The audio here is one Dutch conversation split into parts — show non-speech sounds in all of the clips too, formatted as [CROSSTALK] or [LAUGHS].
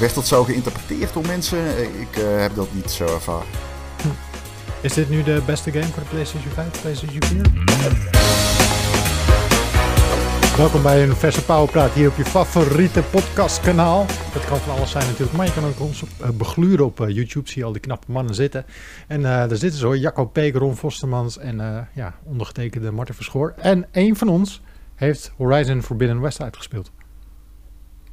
werd dat zo geïnterpreteerd door mensen? Ik heb dat niet zo ervaren. Is dit nu de beste game voor de PlayStation 5, PlayStation 4? Welkom bij een verse Powerpraat hier op je favoriete podcastkanaal. Het kan van alles zijn natuurlijk, maar je kan ook ons uh, begluren op uh, YouTube. Zie je al die knappe mannen zitten. En uh, daar zitten ze hoor, Jacco Peek, Ron Vostermans en ja, ondergetekende Marten Verschoor. En één van ons heeft Horizon Forbidden West uitgespeeld.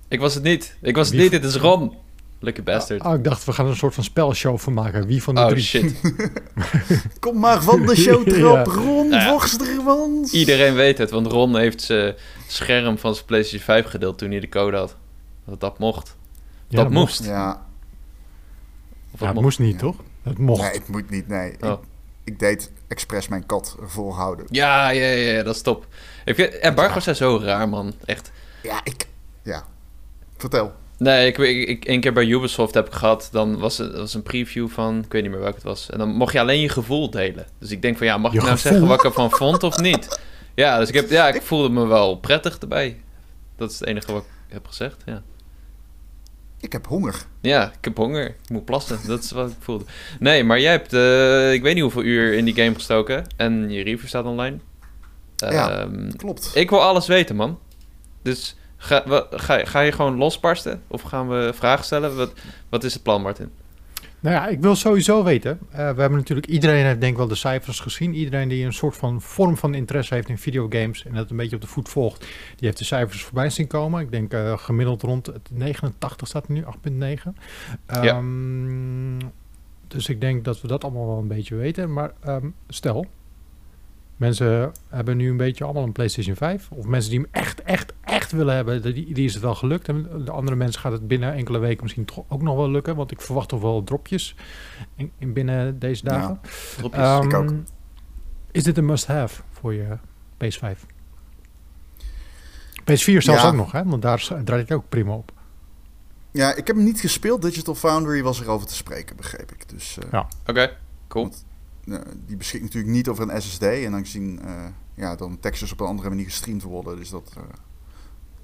Ik was het niet. Ik was het niet, dit is Ron. Lucky bastard. Oh, ik dacht, we gaan er een soort van spelshow van maken. Wie van de oh, drie? shit. [LAUGHS] Kom maar van de show [LAUGHS] erop, ja. Ron nou ja. Iedereen weet het, want Ron heeft zijn scherm van zijn PlayStation 5 gedeeld toen hij de code had. Dat dat mocht. Ja, dat, moest. Ja. Of het moest niet, toch? Het mocht. Nee, het moet niet, nee. Oh. Ik, ik, deed expres mijn kat ervoor houden. Ja, ja, ja, dat is top. Ik vind, embargo's zijn zo raar, man. Echt. Ja, ik... Ja. Vertel. Nee, ik, ik, ik één keer bij Ubisoft heb ik gehad. Dan was het was een preview van, ik weet niet meer welke het was. En dan mocht je alleen je gevoel delen. Dus ik denk van, ja, mag ik nou zeggen wat ik ervan vond of niet? [LAUGHS] Ja, dus ik, heb, ja, ik voelde me wel prettig erbij. Dat is het enige wat ik heb gezegd, ja. Ik heb honger. Ja, ik heb honger. Ik moet plassen. Dat is wat ik voelde. Nee, maar jij hebt, uh, ik weet niet hoeveel uur in die game gestoken. En je review staat online. Ja, um, klopt. Ik wil alles weten, man. Dus Ga, ga, ga je gewoon losbarsten? Of gaan we vragen stellen? Wat, wat is het plan, Martin? Nou ja, ik wil sowieso weten. Uh, we hebben natuurlijk, iedereen heeft denk ik wel de cijfers gezien. Iedereen die een soort van vorm van interesse heeft in videogames en dat een beetje op de voet volgt, die heeft de cijfers voorbij zien komen. Ik denk uh, gemiddeld rond 89 staat er nu, 8,9. Um, ja. Ehm, dus ik denk dat we dat allemaal wel een beetje weten. Maar um, stel, Mensen hebben nu een beetje allemaal een PlayStation 5. Of mensen die hem echt, echt, echt willen hebben, die, die is het wel gelukt. En de andere mensen gaat het binnen enkele weken misschien toch ook nog wel lukken. Want ik verwacht toch wel dropjes in, in binnen deze dagen. Ja, dropjes, um, ik ook. Is dit een must-have voor je PS5? PS4 zelfs ook nog, hè? want daar draait het ook prima op. Ja, ik heb hem niet gespeeld. Digital Foundry was erover te spreken, begreep ik. Dus, uh, ja. Oké, cool. Eh, die beschikt natuurlijk niet over een SSD. En aangezien uh, ja, dan Texas op een andere manier gestreamd worden. Dus dat, uh,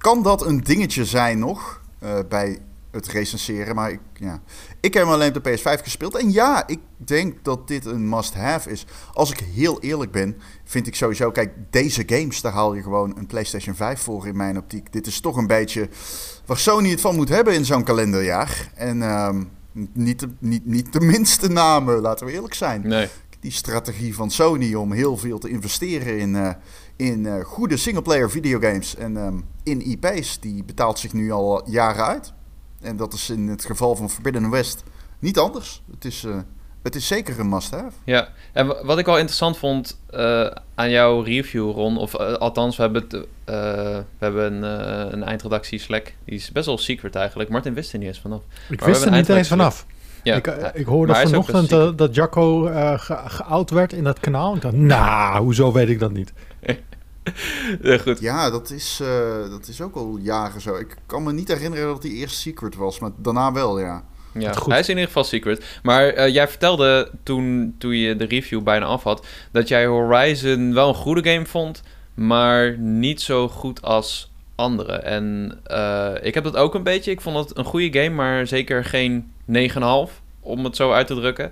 kan dat een dingetje zijn nog bij het recenseren. Maar ik, ja. ik heb hem alleen op de PS5 gespeeld. En ja, ik denk dat dit een must-have is. Als ik heel eerlijk ben, vind ik sowieso... Kijk, deze games, daar haal je gewoon een PlayStation 5 voor in mijn optiek. Dit is toch een beetje waar Sony het van moet hebben in zo'n kalenderjaar. En... Um, niet de, niet, niet de minste namen, laten we eerlijk zijn. Nee die strategie van Sony om heel veel te investeren in, uh, in uh, goede singleplayer videogames en um, in IP's, die betaalt zich nu al jaren uit. En dat is in het geval van Forbidden West niet anders. Het is, uh, het is zeker een must-have. Ja, en wat ik wel interessant vond aan jouw review, Ron, of althans, we hebben, het, we hebben een, een eindredactie Slack, die is best wel secret eigenlijk. Martin wist er niet eens vanaf. Ik wist er niet eens vanaf. Ja, ik, uh, ik hoorde vanochtend uh, dat Jacco uh, ge geout werd in dat kanaal. Ik dacht, nou, hoezo weet ik dat niet? [LAUGHS] ja, goed. ja dat, is, dat is ook al jaren zo. Ik kan me niet herinneren dat hij eerst secret was, maar daarna wel, ja. Ja, hij is in ieder geval secret. Maar jij vertelde toen, toen je de review bijna af had... dat jij Horizon wel een goede game vond... maar niet zo goed als andere. En ik heb dat ook een beetje. Ik vond het een goede game, maar zeker geen 9,5, om het zo uit te drukken.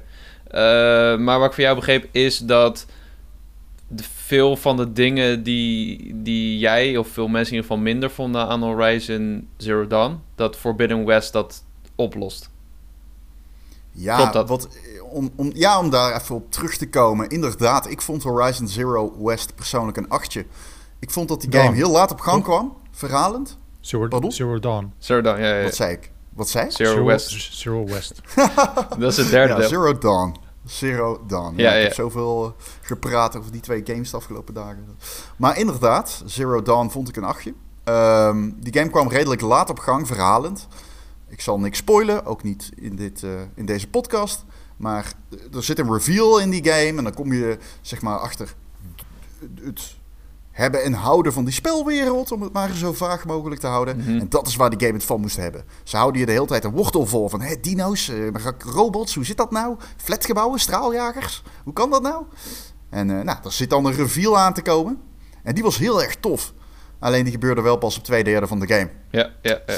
Uh, maar wat ik van jou begreep is dat de, veel van de dingen die, die jij of veel mensen in ieder geval minder vonden aan Horizon Zero Dawn, dat Forbidden West dat oplost. Ja, dat? Wat, om, om, ja, om daar even op terug te komen. Inderdaad, ik vond Horizon Zero West persoonlijk een achtje. Ik vond dat die game heel laat op gang kwam, verhalend. Zero, Zero Dawn. Zero Dawn, ja, ja. Wat zei ik? Wat zei Zero, West. Zero West. [LAUGHS] dat is het derde ja, Zero Dawn. Zero Dawn. Ja, ja, Ik heb zoveel eh, gepraat over die twee games de afgelopen dagen. Maar inderdaad, Zero Dawn vond ik een achtje. Um, die game kwam redelijk laat op gang, verhalend. Ik zal niks spoilen, ook niet in, dit, uh, in deze podcast. Maar er zit een reveal in die game en dan kom je zeg maar achter het hebben en houden van die spelwereld, om het maar zo vaag mogelijk te houden. Mhm. En dat is waar die game het van moest hebben. Ze houden je de hele tijd een wortel vol van hé, dino's, uh, robots, hoe zit dat nou? Flatgebouwen, straaljagers, hoe kan dat nou? En uh, nou, er zit dan een reveal aan te komen. En die was heel erg tof. Alleen die gebeurde wel pas op twee derde van de game. Ja, ja, ja.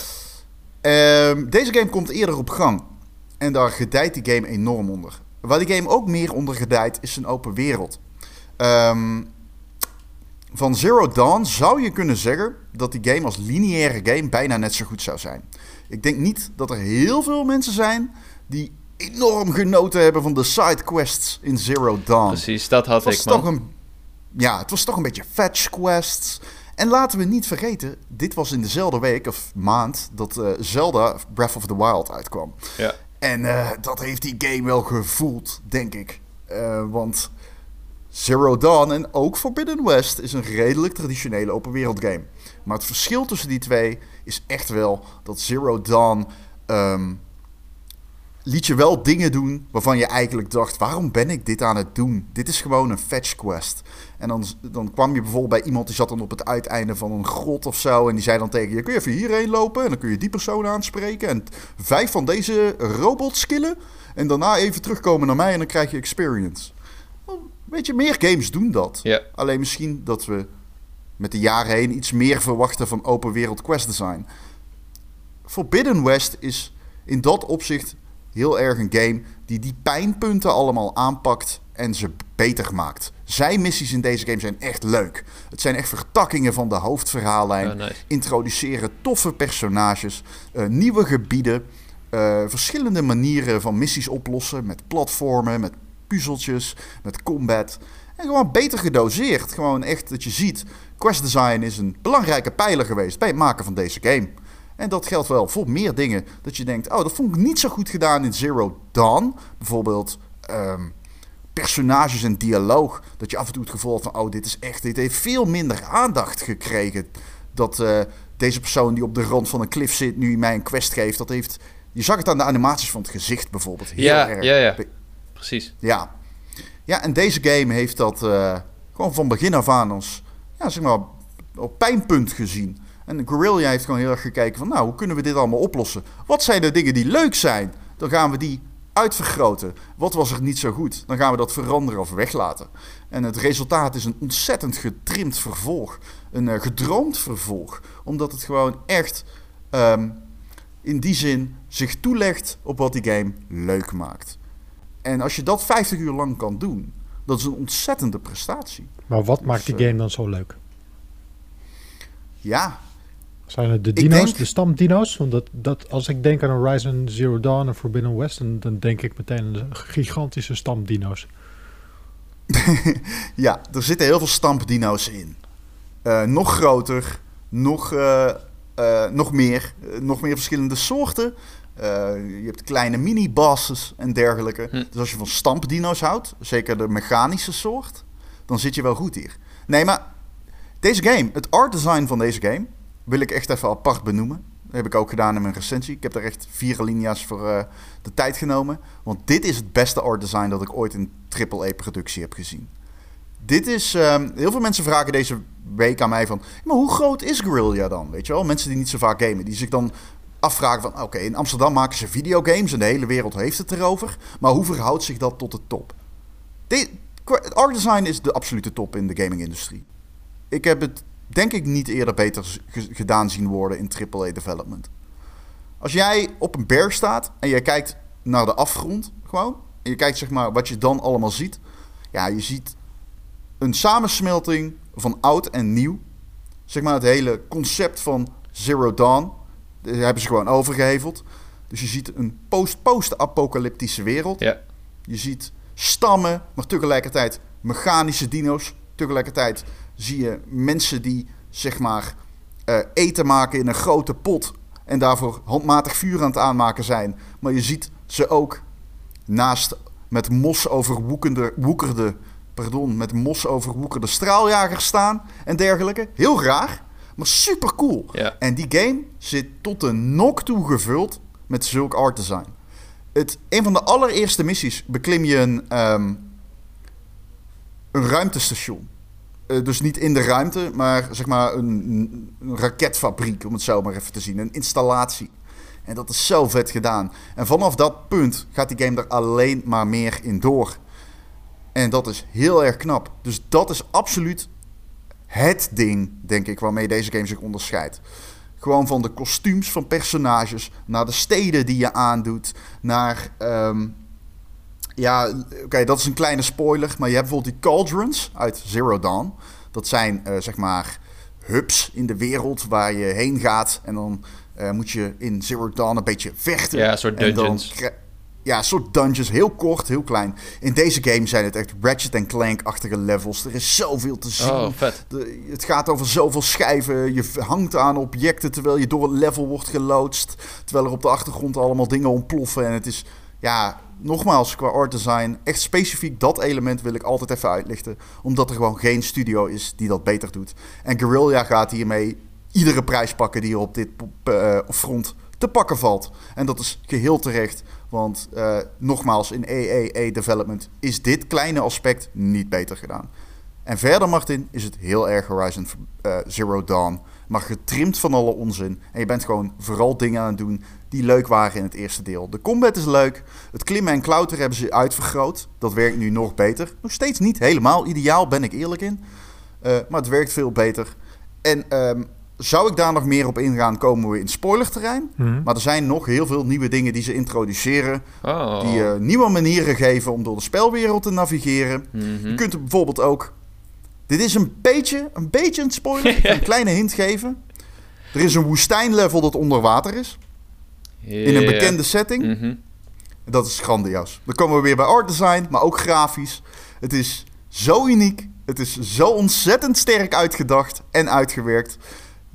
Ehm, deze game komt eerder op gang. En daar gedijt die game enorm onder. Waar die game ook meer onder gedijt, is een open wereld. Um, van Zero Dawn zou je kunnen zeggen dat die game als lineaire game bijna net zo goed zou zijn. Ik denk niet dat er heel veel mensen zijn die enorm genoten hebben van de sidequests in Zero Dawn. Precies, dat had ik, man. Toch een, ja, het was toch een beetje fetch quests. En laten we niet vergeten, dit was in dezelfde week of maand dat uh, Zelda Breath of the Wild uitkwam. Ja. En uh, dat heeft die game wel gevoeld, denk ik. Uh, want Zero Dawn en ook Forbidden West is een redelijk traditionele open wereld game. Maar het verschil tussen die twee is echt wel dat Zero Dawn um, liet je wel dingen doen waarvan je eigenlijk dacht: waarom ben ik dit aan het doen? Dit is gewoon een fetch quest. En dan, dan kwam je bijvoorbeeld bij iemand die zat dan op het uiteinde van een grot of zo. En die zei dan tegen je: kun je even hierheen lopen? En dan kun je die persoon aanspreken. En vijf van deze robots killen. En daarna even terugkomen naar mij en dan krijg je experience. Weet je, meer games doen dat. Ja. Alleen misschien dat we met de jaren heen iets meer verwachten van open wereld quest design. Forbidden West is in dat opzicht heel erg een game die die pijnpunten allemaal aanpakt en ze beter maakt. Zijn missies in deze game zijn echt leuk. Het zijn echt vertakkingen van de hoofdverhaallijn. Oh, nice. Introduceren toffe personages, uh, nieuwe gebieden, uh, verschillende manieren van missies oplossen met platformen, met puzzeltjes, met combat. En gewoon beter gedoseerd. Gewoon echt dat je ziet, quest design is een belangrijke pijler geweest bij het maken van deze game. En dat geldt wel voor meer dingen. Dat je denkt, oh, dat vond ik niet zo goed gedaan in Zero Dawn. Bijvoorbeeld um, personages en dialoog. Dat je af en toe het gevoel had van, oh, dit is echt, dit heeft veel minder aandacht gekregen. Dat uh, deze persoon die op de rand van een cliff zit, nu mij een quest geeft. Dat heeft, je zag het aan de animaties van het gezicht bijvoorbeeld. Heel ja, erg. ja, ja. Precies. Ja. Ja, en deze game heeft dat uh, gewoon van begin af aan als, ja, zeg maar, op pijnpunt gezien. En Guerrilla heeft gewoon heel erg gekeken van, nou, hoe kunnen we dit allemaal oplossen? Wat zijn de dingen die leuk zijn? Dan gaan we die uitvergroten. Wat was er niet zo goed? Dan gaan we dat veranderen of weglaten. En het resultaat is een ontzettend getrimd vervolg. Een uh, gedroomd vervolg. Omdat het gewoon echt um, in die zin zich toelegt op wat die game leuk maakt. En als je dat 50 uur lang kan doen, dat is een ontzettende prestatie. Maar wat dus, maakt die game dan zo leuk? Ja. Zijn het de dino's, denk... de stamdino's? Want dat, dat, als ik denk aan Horizon Zero Dawn en Forbidden West, dan, dan denk ik meteen aan de gigantische stampdino's. [LAUGHS] ja, er zitten heel veel stampdino's in. Uh, nog groter, nog, uh, uh, nog meer, nog meer verschillende soorten. Uh, je hebt kleine mini-bosses en dergelijke. Hm. Dus als je van stampdino's houdt, zeker de mechanische soort, dan zit je wel goed hier. Nee, maar deze game, het art design van deze game, wil ik echt even apart benoemen. Dat heb ik ook gedaan in mijn recensie. Ik heb daar echt vier alinea's voor uh, de tijd genomen. Want dit is het beste art design dat ik ooit in AAA-productie heb gezien. Dit is... Um, heel veel mensen vragen deze week aan mij van... Maar hoe groot is Guerrilla dan? Weet je wel? Mensen die niet zo vaak gamen. Die zich dan afvragen van... Oké, in Amsterdam maken ze videogames en de hele wereld heeft het erover. Maar hoe verhoudt zich dat tot de top? De, art design is de absolute top in de gaming-industrie. Ik heb het denk ik niet eerder beter gedaan zien worden in AAA development. Als jij op een berg staat en jij kijkt naar de afgrond gewoon... en je kijkt zeg maar wat je dan allemaal ziet... ja, je ziet een samensmelting van oud en nieuw. Zeg maar het hele concept van Zero Dawn dat hebben ze gewoon overgeheveld. Dus je ziet een post-post-apocalyptische wereld. Ja. Je ziet stammen, maar tegelijkertijd mechanische dino's. Tegelijkertijd zie je mensen die zeg maar uh, eten maken in een grote pot en daarvoor handmatig vuur aan het aanmaken zijn. Maar je ziet ze ook naast met mos overwoekende, woekerde, pardon, met mos overwoekerde straaljagers staan en dergelijke. Heel raar. Maar super cool. Ja. En die game zit tot de nok toe gevuld met zulk art design. Het, een van de allereerste missies beklim je een, um, een ruimtestation. Uh, dus niet in de ruimte, maar zeg maar een, een, raketfabriek, om het zo maar even te zien. Een installatie. En dat is zo vet gedaan. En vanaf dat punt gaat die game er alleen maar meer in door. En dat is heel erg knap. Dus dat is absoluut het ding, denk ik, waarmee deze game zich onderscheidt. Gewoon van de kostuums van personages, naar de steden die je aandoet, naar... Ehm, ja, oké, dat is een kleine spoiler, maar je hebt bijvoorbeeld die cauldrons uit Zero Dawn. Dat zijn, uh, zeg maar, hubs in de wereld waar je heen gaat en dan uh, moet je in Zero Dawn een beetje vechten. Ja, een soort dungeons. Ja, soort dungeons. Heel kort, heel klein. In deze game zijn het echt Ratchet Clank-achtige levels. Er is zoveel te zien. Oh, vet. De, het gaat over zoveel schijven. Je hangt aan objecten terwijl je door een level wordt geloodst. Terwijl er op de achtergrond allemaal dingen ontploffen. En het is, ja, nogmaals, qua art design, echt specifiek dat element wil ik altijd even uitlichten. Omdat er gewoon geen studio is die dat beter doet. En Guerrilla gaat hiermee iedere prijs pakken die er op dit uh, front te pakken valt. En dat is geheel terecht, want uh, nogmaals, in AAA development is dit kleine aspect niet beter gedaan. En verder, Martin, is het heel erg Horizon uh, Zero Dawn. Maar getrimd van alle onzin. En je bent gewoon vooral dingen aan het doen die leuk waren in het eerste deel. De combat is leuk. Het klimmen en klauteren hebben ze uitvergroot. Dat werkt nu nog beter. Nog steeds niet helemaal ideaal, ben ik eerlijk in. Uh, maar het werkt veel beter. En um, zou ik daar nog meer op ingaan, komen we in spoilerterrein. Mm Maar er zijn nog heel veel nieuwe dingen die ze introduceren. Oh. Die uh, nieuwe manieren geven om door de spelwereld te navigeren. Mm -hmm. Je kunt er bijvoorbeeld ook... Dit is een beetje, een beetje een spoiler. Ik [LAUGHS] een kleine hint geven. Er is een woestijnlevel dat onder water is. Yeah. In een bekende setting. Mm -hmm. Dat is grandioos. Dan komen we weer bij art design, maar ook grafisch. Het is zo uniek. Het is zo ontzettend sterk uitgedacht en uitgewerkt.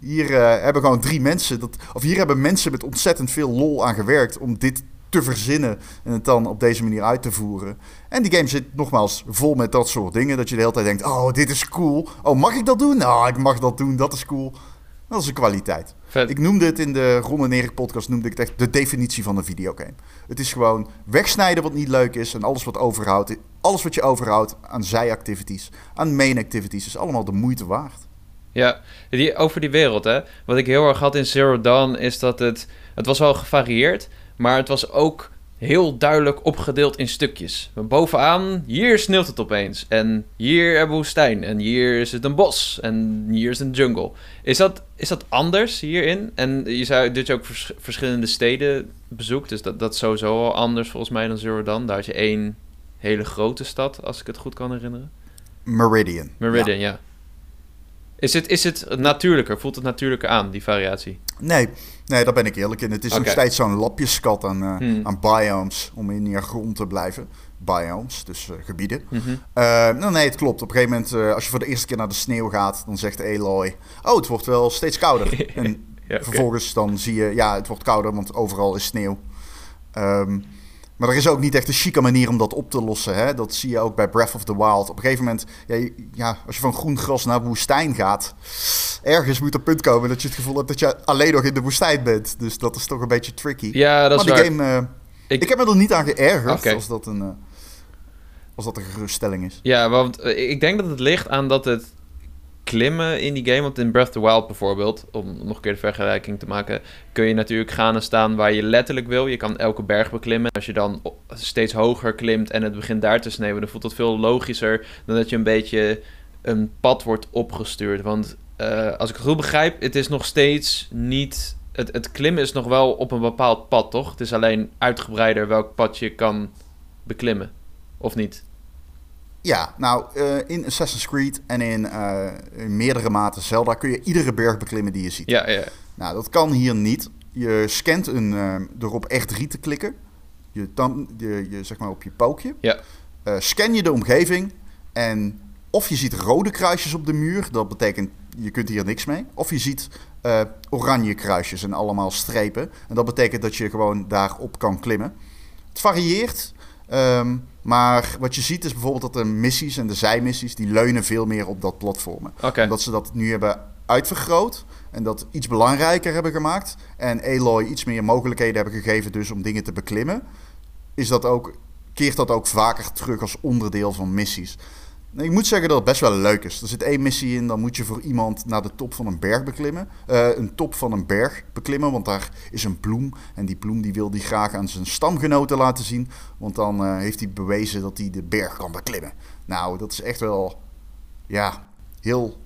Hier uh, hebben gewoon drie mensen, dat, of hier hebben mensen met ontzettend veel lol aan gewerkt om dit te verzinnen en het dan op deze manier uit te voeren. En die game zit nogmaals vol met dat soort dingen, dat je de hele tijd denkt, oh, dit is cool. Oh, mag ik dat doen? Nou, ik mag dat doen, dat is cool. Dat is een kwaliteit. Vet. Ik noemde het in de Ron en Erik podcast, noemde ik het echt de definitie van een videogame. Het is gewoon wegsnijden wat niet leuk is en alles wat overhoudt. Alles wat je overhoudt aan zijactivities, aan main activities, is allemaal de moeite waard. Ja, die, over die wereld, hè. Wat ik heel erg had in Zero Dawn is dat het... Het was wel gevarieerd, maar het was ook heel duidelijk opgedeeld in stukjes. Bovenaan, hier sneeuwt het opeens. En hier hebben we woestijn. En hier is het een bos. En hier is een jungle. Is dat, is dat anders hierin? En je zou dat je ook vers, verschillende steden bezoekt. Dus dat, dat is sowieso al anders volgens mij dan Zero Dawn. Daar is je één hele grote stad, als ik het goed kan herinneren. Meridian. Meridian, ja. ja. Is het, is het natuurlijker? Voelt het natuurlijker aan, die variatie? Nee, nee daar ben ik eerlijk in. Het is okay. nog steeds zo'n lapjeskat aan, uh, hmm. aan biomes om in je grond te blijven. Biomes, dus uh, gebieden. Mm -hmm. uh, nou, nee, het klopt. Op een gegeven moment, als je voor de eerste keer naar de sneeuw gaat, dan zegt Eloy... Oh, het wordt wel steeds kouder. [LAUGHS] en ja, okay. vervolgens dan zie je, ja, het wordt kouder, want overal is sneeuw. Um, maar er is ook niet echt een chique manier om dat op te lossen. Hè? Dat zie je ook bij Breath of the Wild. Op een gegeven moment, ja, ja, als je van groen gras naar woestijn gaat, ergens moet er punt komen dat je het gevoel hebt dat je alleen nog in de woestijn bent. Dus dat is toch een beetje tricky. Ja, dat maar is die waar. Game, uh, ik... ik... heb me er niet aan geërgerd okay. als dat een. Uh, als dat een geruststelling is. Ja, want uh, ik denk dat het ligt aan dat het klimmen in die game. Want in Breath of the Wild bijvoorbeeld, om nog een keer de vergelijking te maken, kun je natuurlijk gaan en staan waar je letterlijk wil. Je kan elke berg beklimmen. Als je dan steeds hoger klimt en het begint daar te sneeuwen, dan voelt dat veel logischer dan dat je een beetje een pad wordt opgestuurd. Want uh, als ik goed begrijp, het is nog steeds niet. Het, het klimmen is nog wel op een bepaald pad, toch? Het is alleen uitgebreider welk pad je kan beklimmen. Of niet? Ja, nou, uh, in Assassin's Creed en in, uh, in, meerdere maten Zelda kun je iedere berg beklimmen die je ziet. Ja, ja. Nou, dat kan hier niet. Je scant een, uh, door op R3 te klikken. Je, dan, je, je, zeg maar op je pookje. Ja. scan je de omgeving en of je ziet rode kruisjes op de muur. Dat betekent, je kunt hier niks mee. Of je ziet oranje kruisjes en allemaal strepen. En dat betekent dat je gewoon daarop kan klimmen. Het varieert. Um, maar wat je ziet is bijvoorbeeld dat de missies en de zijmissies... die leunen veel meer op dat platformen. Okay. Omdat ze dat nu hebben uitvergroot... en dat iets belangrijker hebben gemaakt... en Aloy iets meer mogelijkheden hebben gegeven dus om dingen te beklimmen... Is dat ook, keert dat ook vaker terug als onderdeel van missies. Ik moet zeggen dat het best wel leuk is. Er zit één missie in, dan moet je voor iemand naar de top van een berg beklimmen. Uh, een top van een berg beklimmen, want daar is een bloem. En die bloem die wil hij graag aan zijn stamgenoten laten zien. Want dan uh, heeft hij bewezen dat hij de berg kan beklimmen. Nou, dat is echt wel, ja, heel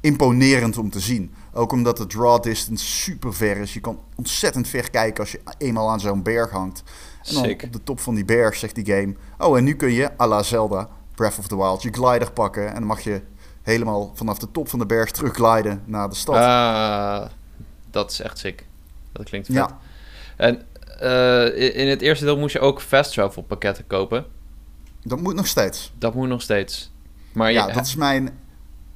imponerend om te zien. Ook omdat de draw distance super ver is. Je kan ontzettend ver kijken als je eenmaal aan zo'n berg hangt. En dan op de top van die berg zegt die game... Oh, en nu kun je, à la Zelda, Breath of the Wild, je glider pakken. En dan mag je helemaal vanaf de top van de berg teruggliden naar de stad. Ah, dat is echt sick. Dat klinkt vet. Ja. En uh, in het eerste deel moest je ook fast travel pakketten kopen. Dat moet nog steeds. Dat moet nog steeds. Maar ja, dat is mijn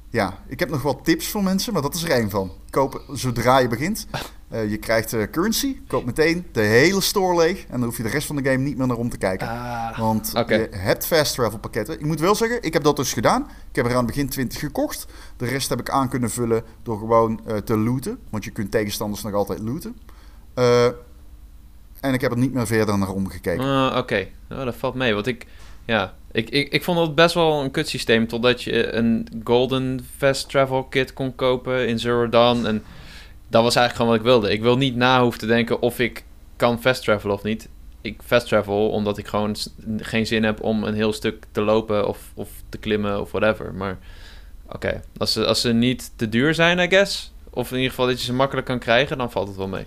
ja, ik heb nog wat tips voor mensen, maar dat is er één van. Koop zodra je begint. Uh, je krijgt uh, currency, koop meteen de hele store leeg. En dan hoef je de rest van de game niet meer naar om te kijken. Ah, Want je hebt fast travel pakketten. Ik moet wel zeggen, ik heb dat dus gedaan. Ik heb er aan het begin 20 gekocht. De rest heb ik aan kunnen vullen door gewoon uh, te looten. Want je kunt tegenstanders nog altijd looten. en ik heb er niet meer verder naar omgekeken. Ah, oké, oh, dat valt mee. Want ik, ja, ik, ik, ik vond het best wel een kutsysteem. Totdat je een golden fast travel kit kon kopen in Zero Dawn. En dat was eigenlijk gewoon wat ik wilde. Ik wil niet na hoeven te denken of ik kan fast travel of niet. Ik fast travel omdat ik gewoon geen zin heb om een heel stuk te lopen of, of te klimmen of whatever. Maar oké, als, ze, als ze niet te duur zijn, I guess. Of in ieder geval dat je ze makkelijk kan krijgen, dan valt het wel mee.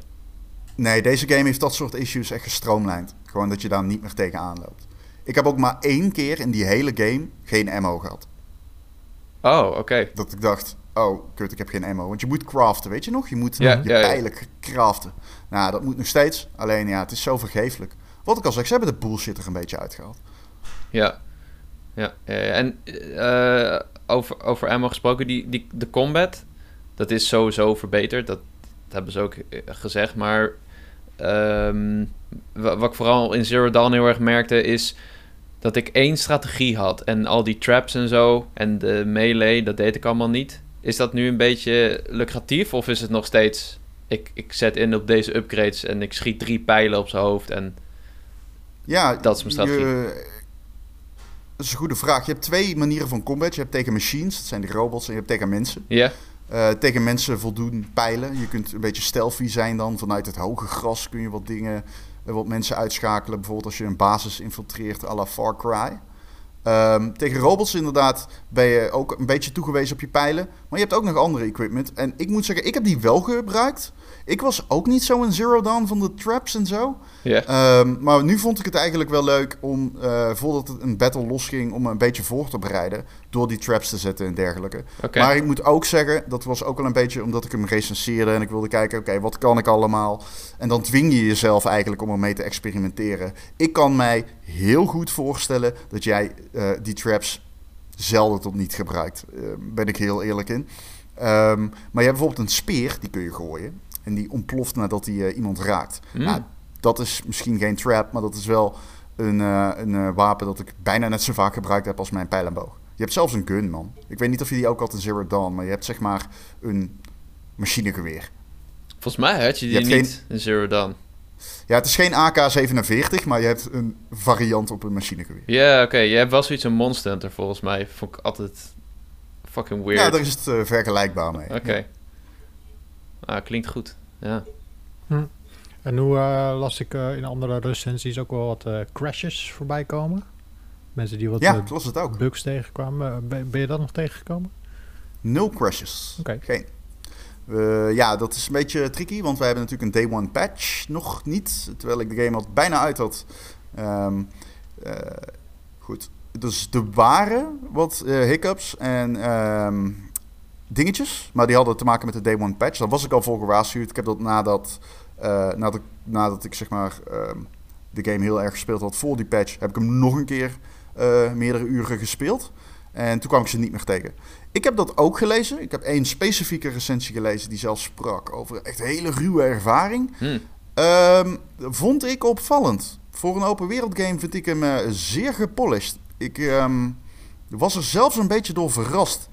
Nee, deze game heeft dat soort issues echt gestroomlijnd. Gewoon dat je daar niet meer tegenaan loopt. Ik heb ook maar één keer in die hele game geen ammo gehad. Oh, oké. Dat ik dacht, oh, kut, ik heb geen ammo. Want je moet craften, weet je nog? Je moet je pijlen craften. Nou, dat moet nog steeds. Alleen, ja, het is zo vergeeflijk. Wat ik al zeg, ze hebben de bullshit er een beetje uitgehaald. Ja. Ja, en uh, over, over ammo gesproken, die, die, de combat, dat is sowieso verbeterd. Dat, dat hebben ze ook eh, gezegd. Maar um, wat ik vooral in Zero Dawn heel erg merkte, is dat ik één strategie had. En al die traps en zo en de melee, dat deed ik allemaal niet. Is dat nu een beetje lucratief of is het nog steeds... Ik, ik zet in op deze upgrades en ik schiet drie pijlen op zijn hoofd en... Ja, dat is mijn strategie. Je, dat is een goede vraag. Je hebt twee manieren van combat. Je hebt tegen machines, dat zijn de robots, en je hebt tegen mensen. Ja. Uh, tegen mensen voldoen pijlen. Je kunt een beetje stealthy zijn dan. Vanuit het hoge gras kun je wat dingen wat mensen uitschakelen. Bijvoorbeeld als je een basis infiltreert à la Far Cry. Um, tegen robots inderdaad ben je ook een beetje toegewezen op je pijlen. Maar je hebt ook nog andere equipment. En ik moet zeggen, ik heb die wel gebruikt. Ik was ook niet zo een zero down van de traps en zo. Ehm, maar nu vond ik het eigenlijk wel leuk om, uh, voordat het een battle losging, om een beetje voor te bereiden. Door die traps te zetten en dergelijke. Maar ik moet ook zeggen, dat was ook wel een beetje omdat ik hem recenseerde. En ik wilde kijken, oké, wat kan ik allemaal? En dan dwing je jezelf eigenlijk om ermee te experimenteren. Ik kan mij heel goed voorstellen dat jij uh, die traps zelden tot niet gebruikt. Uh, ben ik heel eerlijk in. Um, maar je hebt bijvoorbeeld een speer, die kun je gooien. En die ontploft nadat hij uh, iemand raakt. Mm. Nou, dat is misschien geen trap, maar dat is wel een, uh, een uh, wapen dat ik bijna net zo vaak gebruikt heb als mijn pijlenboog. Je hebt zelfs een gun, man. Ik weet niet of je die ook had in Zero Dawn, maar je hebt zeg maar een machinegeweer. Volgens mij had je die niet geen... in Zero Dawn. Ja, het is geen AK-47, maar je hebt een variant op een machinegeweer. Ja, oké. Je hebt wel zoiets een Monster Hunter volgens mij. Vond ik altijd fucking weird. Ja, daar is het uh, vergelijkbaar mee. Oké. Ah, klinkt goed. Ja. Hm. En nu uh, las ik uh, in andere recensies ook wel wat crashes voorbij komen. Mensen die wat ja, was het ook. bugs tegenkwamen. Ben, ben, je dat nog tegengekomen? Nul crashes. Oké. Geen. Uh, ja, dat is een beetje tricky, want wij hebben natuurlijk een day one patch nog niet. Terwijl ik de game al bijna uit had. Um, uh, goed. Dus er waren wat uh, hiccups en um, dingetjes. Maar die hadden te maken met de day one patch. Daar was ik al voor gewaarschuwd. Ik heb dat nadat, nadat, nadat ik zeg maar um, de game heel erg gespeeld had voor die patch... heb ik hem nog een keer meerdere uren gespeeld. En toen kwam ik ze niet meer tegen. Ik heb dat ook gelezen. Ik heb één specifieke recensie gelezen die zelfs sprak over echt hele ruwe ervaring. Hmm. Um, vond ik opvallend. Voor een open wereld game vind ik hem uh, zeer gepolished. Ik um, was er zelfs een beetje door verrast.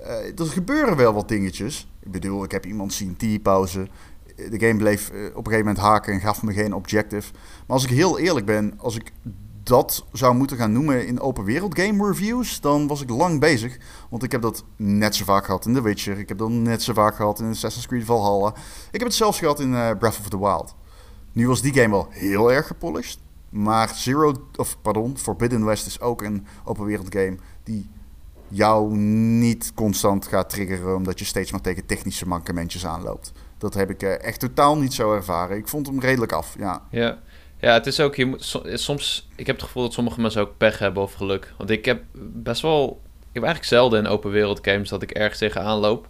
Uh, er gebeuren wel wat dingetjes. Ik bedoel, ik heb iemand zien T-pauze. De game bleef uh, op een gegeven moment haken en gaf me geen objective. Maar als ik heel eerlijk ben, als ik dat zou moeten gaan noemen in open wereld game reviews, dan was ik lang bezig. Want ik heb dat net zo vaak gehad in The Witcher. Ik heb dat net zo vaak gehad in Assassin's Creed Valhalla. Ik heb het zelfs gehad in uh, Breath of the Wild. Nu was die game wel heel erg gepolished. Maar Zero, of pardon, Forbidden West is ook een open wereld game die jou niet constant gaat triggeren omdat je steeds maar tegen technische mankementjes aanloopt. Dat heb ik eh, echt totaal niet zo ervaren. Ik vond hem redelijk af, ja. Ja, ja het is ook... Moet, soms, ik heb het gevoel dat sommige mensen ook pech hebben of geluk. Want ik heb best wel... Ik heb eigenlijk zelden in open wereld games dat ik ergens tegenaan loop.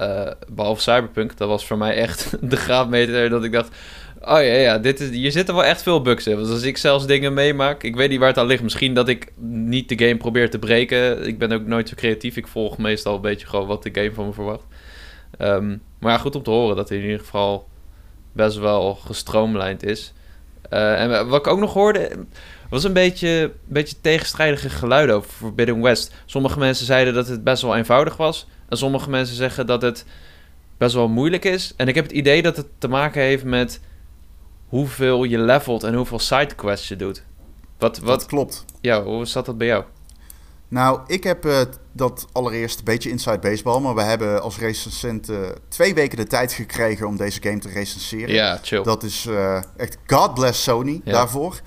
Uh, behalve Cyberpunk, dat was voor mij echt [LAUGHS] de graadmeter dat ik dacht... Oh ja, ja dit is, hier zitten wel echt veel bugs in. Want als ik zelfs dingen meemaak, ik weet niet waar het aan ligt. Misschien dat ik niet de game probeer te breken. Ik ben ook nooit zo creatief. Ik volg meestal een beetje gewoon wat de game van me verwacht. Ehm, maar ja, goed om te horen dat hij in ieder geval best wel gestroomlijnd is. Uh, en wat ik ook nog hoorde, was een beetje, beetje tegenstrijdige geluiden over Forbidden West. Sommige mensen zeiden dat het best wel eenvoudig was. En sommige mensen zeggen dat het best wel moeilijk is. En ik heb het idee dat het te maken heeft met hoeveel je levelt en hoeveel sidequests je doet. Wat, wat, dat klopt. Ja, hoe zat dat bij jou? Nou, ik heb uh, dat allereerst een beetje inside baseball, maar we hebben als recensent uh, twee weken de tijd gekregen om deze game te recenseren. Ja, chill. Dat is uh, echt God bless Sony daarvoor.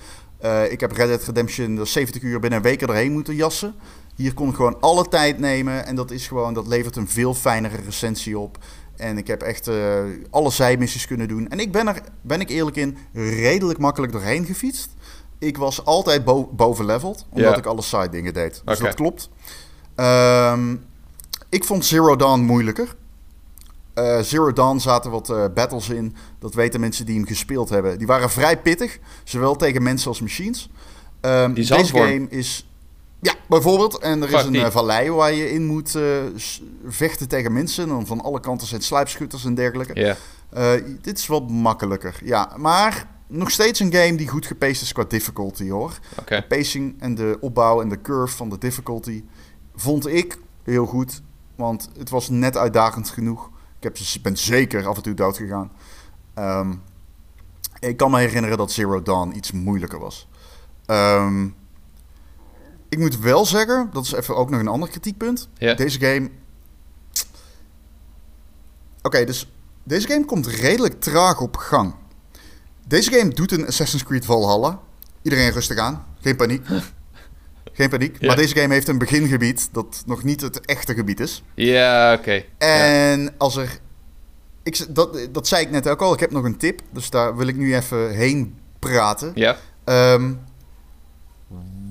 ik heb Red Dead Redemption 70 uur binnen een week erheen moeten jassen. Hier kon ik gewoon alle tijd nemen en dat is gewoon, dat levert een veel fijnere recensie op. En ik heb echt uh, alle zijmissies kunnen doen. En ik ben er, ben ik eerlijk in, redelijk makkelijk doorheen gefietst. Ik was altijd bo boven leveled, omdat ik alle side dingen deed. Dus dat klopt. Um, ik vond Zero Dawn moeilijker. Uh, Zero Dawn zaten wat uh, battles in. Dat weten mensen die hem gespeeld hebben. Die waren vrij pittig, zowel tegen mensen als machines. Um, deze game is ja, bijvoorbeeld. En er is een uh, vallei waar je in moet uh, vechten tegen mensen. En van alle kanten zijn sluipschutters en dergelijke. Ja. Uh, dit is wat makkelijker. Ja, maar nog steeds een game die goed gepaced is qua difficulty hoor. Okay. De pacing en de opbouw en de curve van de difficulty vond ik heel goed. Want het was net uitdagend genoeg. Ik heb, ben zeker af en toe dood gegaan. Um, ik kan me herinneren dat Zero Dawn iets moeilijker was. Um, ik moet wel zeggen, dat is even ook nog een ander kritiekpunt. Deze game. Oké, dus deze game komt redelijk traag op gang. Deze game doet een Assassin's Creed Valhalla. Iedereen rustig aan. Geen paniek. Geen paniek. Maar deze game heeft een begingebied dat nog niet het echte gebied is. Ja, oké. En als er. Ik, dat, dat zei ik net ook al. Ik heb nog een tip. Dus daar wil ik nu even heen praten. Ja. Um,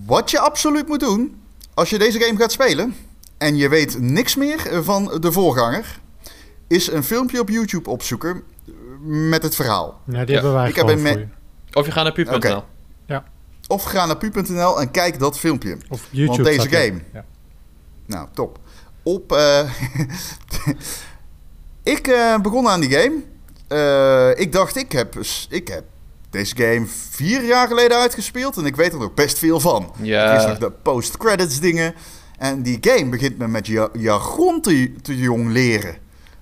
wat je absoluut moet doen als je deze game gaat spelen en je weet niks meer van de voorganger, is een filmpje op YouTube opzoeken met het verhaal. Ja, die hebben wij ik heb een je. Of je gaat naar pu.nl. Okay. Ja. Of ga naar pu.nl en kijk dat filmpje. Of YouTube. Want deze game. Ja. Nou, top. Op. Uh, [LAUGHS] ik uh, begon aan die game. Uh, ik dacht, ik heb, ik heb deze game vier jaar geleden uitgespeeld en ik weet er nog best veel van. Ja. Er is nog de post-credits dingen. En die game begint me met jargon te, te jong leren.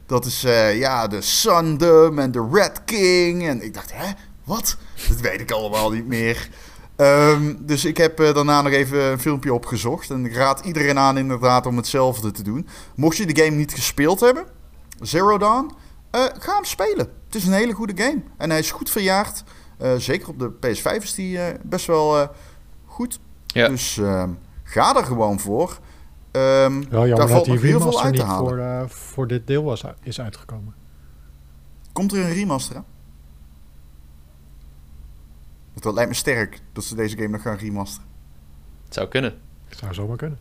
Dat is uh, ja, de Sundom en de Red King. En ik dacht, hè, wat? Dat weet ik allemaal niet meer. Um, dus ik heb uh, daarna nog even een filmpje opgezocht. En ik raad iedereen aan inderdaad om hetzelfde te doen. Mocht je de game niet gespeeld hebben, Zero Dawn, uh, ga hem spelen. Het is een hele goede game. En hij is goed verjaard. Uh, zeker op de PS5 is die uh, best wel uh, goed. Ja. Dus ehm, ga er gewoon voor. Um, wel jammer daar valt dat die heel veel uit te halen. Voor, voor dit deel was, is uitgekomen. Komt er een remaster aan? Dat lijkt me sterk dat ze deze game nog gaan remasteren. Het zou kunnen. Het zou zomaar kunnen.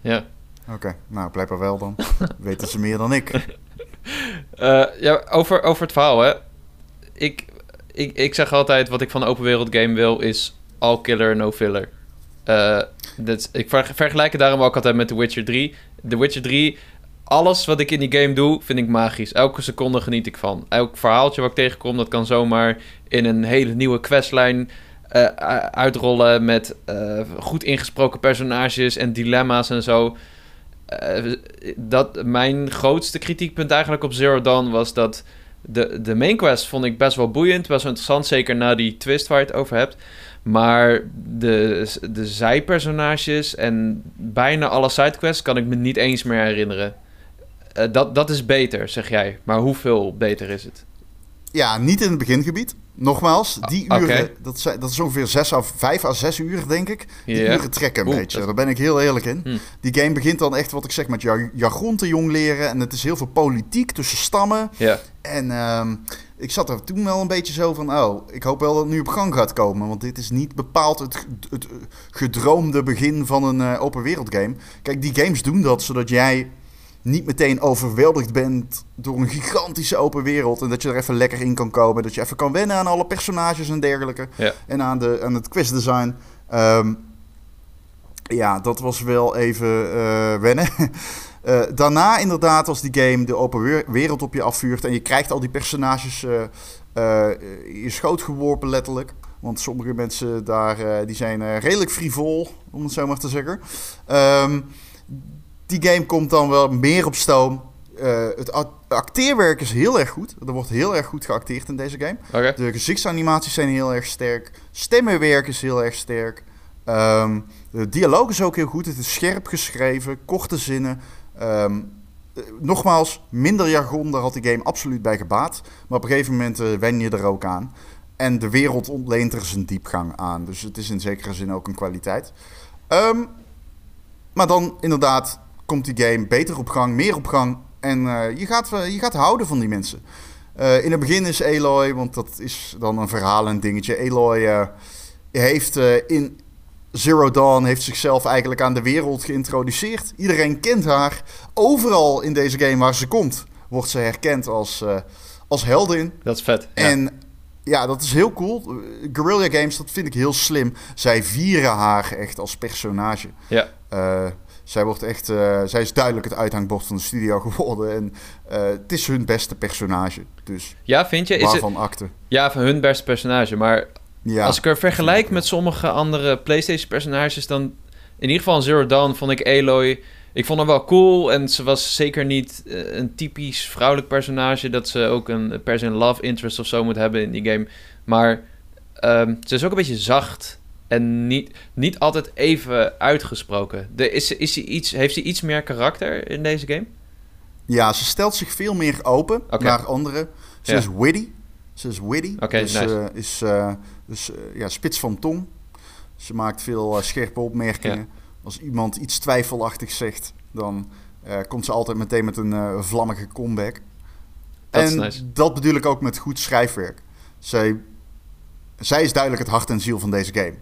Ja. Oké, okay, nou blijkbaar wel dan. Weten ze meer dan ik. [LAUGHS] ja, over, over het verhaal hè. Ik, ik, ik zeg altijd, wat ik van een open wereld game wil, is all killer, no filler. Uh, dat, ik vergelijk het daarom ook altijd met The Witcher 3. The Witcher 3, alles wat ik in die game doe, vind ik magisch. Elke seconde geniet ik van. Elk verhaaltje wat ik tegenkom, dat kan zomaar in een hele nieuwe questlijn uh, uitrollen met uh, goed ingesproken personages en dilemma's en zo. Dat, mijn grootste kritiekpunt eigenlijk op Zero Dawn was dat de, de main quest vond ik best wel boeiend, best wel interessant, zeker na die twist waar je het over hebt. Maar de, de zijpersonages en bijna alle sidequests kan ik me niet eens meer herinneren. Uh, dat, dat is beter, zeg jij. Maar hoeveel beter is het? Ja, niet in het begingebied. Nogmaals, die ah, uren, dat, zijn, dat is ongeveer 6 à 5 à 6 uur, denk ik. Die uren trekken een beetje. Daar ben ik heel eerlijk in. Hm. Die game begint dan echt, wat ik zeg, met jargon te jong leren. En het is heel veel politiek tussen stammen. En um, ik zat er toen wel een beetje zo van, oh, ik hoop wel dat het nu op gang gaat komen. Want dit is niet bepaald het, het, gedroomde begin van een uh, open wereld game. Kijk, die games doen dat zodat jij niet meteen overweldigd bent door een gigantische open wereld. En dat je er even lekker in kan komen. Dat je even kan wennen aan alle personages en dergelijke. Ja. En aan, de, aan het questdesign. Um, ja, dat was wel even uh, wennen. Uh, [LAUGHS] daarna inderdaad, als die game de open wereld op je afvuurt... en je krijgt al die personages uh, je schoot geworpen letterlijk... Want sommige mensen daar die zijn redelijk frivol, om het zo maar te zeggen. Um, die game komt dan wel meer op stoom. Uh, het acteerwerk is heel erg goed. Er wordt heel erg goed geacteerd in deze game. De gezichtsanimaties zijn heel erg sterk. Stemmenwerk is heel erg sterk. Um, de dialoog is ook heel goed. Het is scherp geschreven, korte zinnen. Um, nogmaals, minder jargon, daar had die game absoluut bij gebaat. Maar op een gegeven moment uh, wen je er ook aan. En de wereld ontleent er zijn diepgang aan. Dus het is in zekere zin ook een kwaliteit. Um, maar dan inderdaad komt die game beter op gang, meer op gang. En uh, je, gaat, uh, je gaat houden van die mensen. Uh, in het begin is Aloy, want dat is dan een verhaal en dingetje. Aloy heeft in Zero Dawn heeft zichzelf eigenlijk aan de wereld geïntroduceerd. Iedereen kent haar. Overal in deze game waar ze komt, wordt ze herkend als, als heldin. Dat is vet. Ja. En ja, dat is heel cool. Guerrilla Games, dat vind ik heel slim. Zij vieren haar echt als personage. Ja. Zij, wordt echt, uh, zij is duidelijk het uithangbord van de studio [LAUGHS] geworden. En uh, het is hun beste personage. Dus ja, vind je? Is waarvan het... akte? Ja, van hun beste personage. Maar ja, als ik er vergelijk met sommige andere PlayStation-personages, dan in ieder geval Zero Dawn vond ik Aloy. Ik vond haar wel cool en ze was zeker niet uh, een typisch vrouwelijk personage. Dat ze ook een per se love interest of zo moet hebben in die game. Maar um, ze is ook een beetje zacht en niet, niet altijd even uitgesproken. De, is, is hij iets, heeft hij iets meer karakter in deze game? Ja, ze stelt zich veel meer open naar anderen. Ze is witty. Ze is witty. Okay, dus nice. uh, is uh, dus, uh, ja, spits van tong. Ze maakt veel scherpe opmerkingen. Ja. Als iemand iets twijfelachtig zegt, dan komt ze altijd meteen met een vlammige comeback. Dat en nice. dat bedoel ik ook met goed schrijfwerk. Zij, zij is duidelijk het hart en ziel van deze game.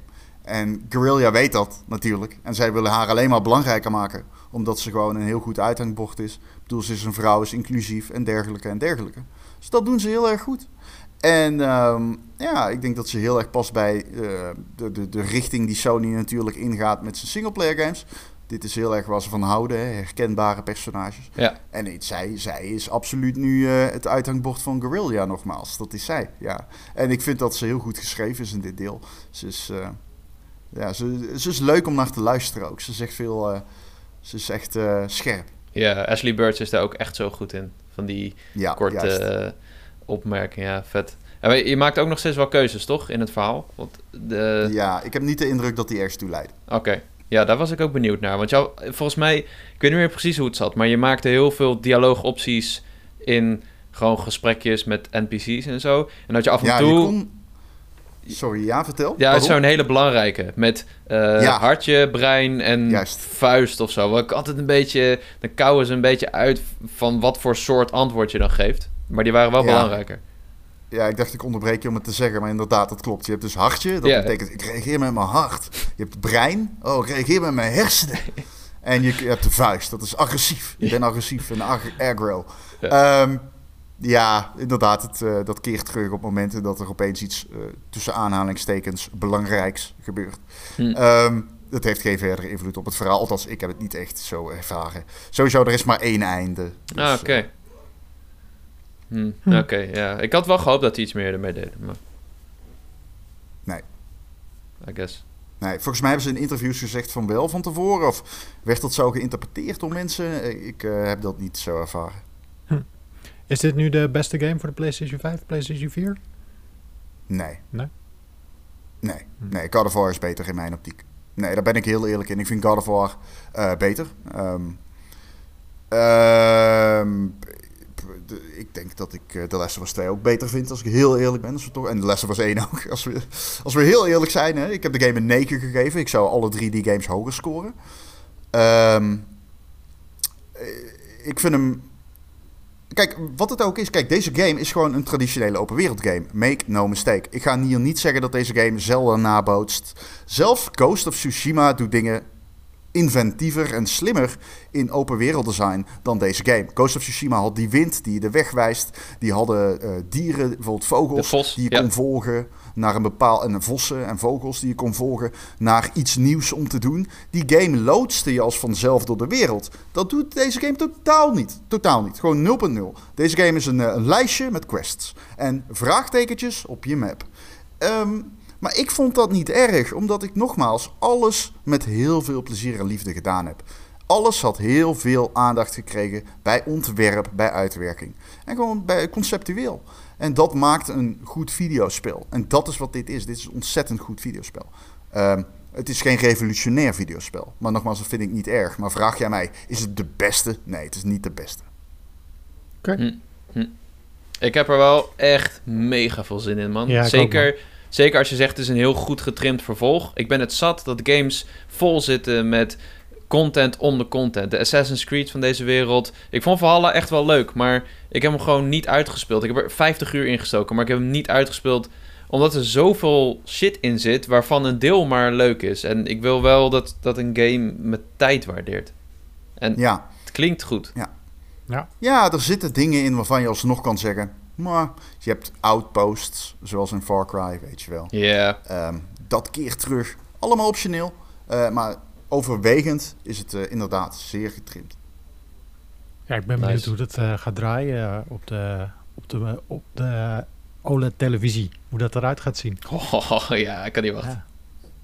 En Guerrilla weet dat natuurlijk. En zij willen haar alleen maar belangrijker maken. Omdat ze gewoon een heel goed uithangbord is. Ik bedoel, ze is een vrouw, is inclusief en dergelijke en dergelijke. Dus dat doen ze heel erg goed. En um, ja, ik denk dat ze heel erg past bij uh, de, de, de richting die Sony natuurlijk ingaat met zijn singleplayer games. Dit is heel erg waar ze van houden, hè? herkenbare personages. Ja. En nee, zij, zij is absoluut nu uh, het uithangbord van Guerrilla nogmaals. Dat is zij, ja. En ik vind dat ze heel goed geschreven is in dit deel. Ze is... Uh, ja, ze, ze, is leuk om naar te luisteren ook. Ze zegt veel, uh, ze is echt uh, scherp. Ja, Ashley Birch is daar ook echt zo goed in. Van die ja, korte uh, opmerkingen, ja, vet. En je maakt ook nog steeds wel keuzes, toch, in het verhaal? Want de... Ja, ik heb niet de indruk dat die ergens toe leidt. Oké, okay. ja, daar was ik ook benieuwd naar. Want jou, volgens mij, ik weet niet meer precies hoe het zat, maar je maakte heel veel dialoogopties in gewoon gesprekjes met NPC's en zo. En dat je af en ja, toe... Je kon Sorry, ja, vertel. Ja, het is zo'n hele belangrijke. Met uh, ja. hartje, brein en Juist. vuist of zo. Ik altijd een beetje... Dan kouwen ze een beetje uit van wat voor soort antwoord je dan geeft. Maar die waren wel ja. belangrijker. Ja, ik dacht ik onderbreek je om het te zeggen, maar inderdaad, dat klopt. Je hebt dus hartje, dat ja. betekent ik reageer met mijn hart. Je hebt brein, oh, ik reageer met mijn hersenen. [LAUGHS] en je, je, hebt de vuist, dat is agressief. Je bent agressief en ag aggro. Um, ja, inderdaad. Het, uh, dat keert terug op momenten dat er opeens iets uh, tussen aanhalingstekens belangrijks gebeurt. Hm. Um, dat heeft geen verdere invloed op het verhaal. Althans, ik heb het niet echt zo ervaren. Sowieso, er is maar één einde. Dus, ah, oké. Okay. Hm. Hm. Oké, okay, ja. Ik had wel gehoopt dat hij iets meer ermee deden, maar... Nee. I guess. Nee, volgens mij hebben ze in interviews gezegd van wel van tevoren. Of werd dat zo geïnterpreteerd door mensen? Ik uh, heb dat niet zo ervaren. Is dit nu de beste game voor de PlayStation 5, PlayStation 4? Nee. Nee? Nee, hm. nee God of War is beter in mijn optiek. Nee, daar ben ik heel eerlijk in. Ik vind God of War uh, beter. Um, um, ik denk dat ik uh, The Last of Us 2 ook beter vind, als ik heel eerlijk ben. Als we toch, en The Last of Us 1 ook. [LAUGHS] Als we, als we heel eerlijk zijn, hè, ik heb de game een 9 gegeven. Ik zou alle drie die games hoger scoren. Um, ik vind hem Kijk, wat het ook is, kijk, deze game is gewoon een traditionele open wereld game. Make no mistake. Ik ga hier niet zeggen dat deze game Zelda nabootst. Zelfs Ghost of Tsushima doet dingen inventiever en slimmer in open wereld design dan deze game. Ghost of Tsushima had die wind die je de weg wijst. Die hadden uh, dieren, bijvoorbeeld vogels, die je kon volgen naar een bepaald... En vossen en vogels die je kon volgen naar iets nieuws om te doen. Die game loodste je als vanzelf door de wereld. Dat doet deze game totaal niet. Totaal niet. Gewoon 0.0. Deze game is een, eh, een, lijstje met quests. En vraagtekentjes op je map. Um, maar ik vond dat niet erg, omdat ik nogmaals alles met heel veel plezier en liefde gedaan heb. Alles had heel veel aandacht gekregen bij ontwerp, bij uitwerking. En gewoon bij conceptueel. En dat maakt een goed videospel. En dat is wat dit is. Dit is een ontzettend goed videospel. Um, het is geen revolutionair videospel. Maar nogmaals, dat vind ik niet erg. Maar vraag jij mij, is het de beste? Nee, het is niet de beste. Oké. Hm, hm. Ik heb er wel echt mega veel zin in, man. Ja, Zeker Zeker als je zegt het is een heel goed getrimd vervolg. Ik ben het zat dat games vol zitten met content om de content. De Assassin's Creed van deze wereld. Ik vond Valhalla echt wel leuk, maar ik heb hem gewoon niet uitgespeeld. Ik heb er 50 uur ingestoken, maar ik heb hem niet uitgespeeld omdat er zoveel shit in zit waarvan een deel maar leuk is. En ik wil wel dat, dat een game met tijd waardeert. En ja. het klinkt goed. Ja. Ja. ja, er zitten dingen in waarvan je alsnog kan zeggen... Maar je hebt outposts, zoals in Far Cry, weet je wel. Ja. Ehm, dat keert terug. Allemaal optioneel. Uh, maar overwegend is het uh, inderdaad zeer getrimd. Ja, ik ben benieuwd hoe dat uh, gaat draaien op de, op de, op de OLED-televisie. Hoe dat eruit gaat zien. [LAUGHS] Oh, ja, ik kan niet wachten.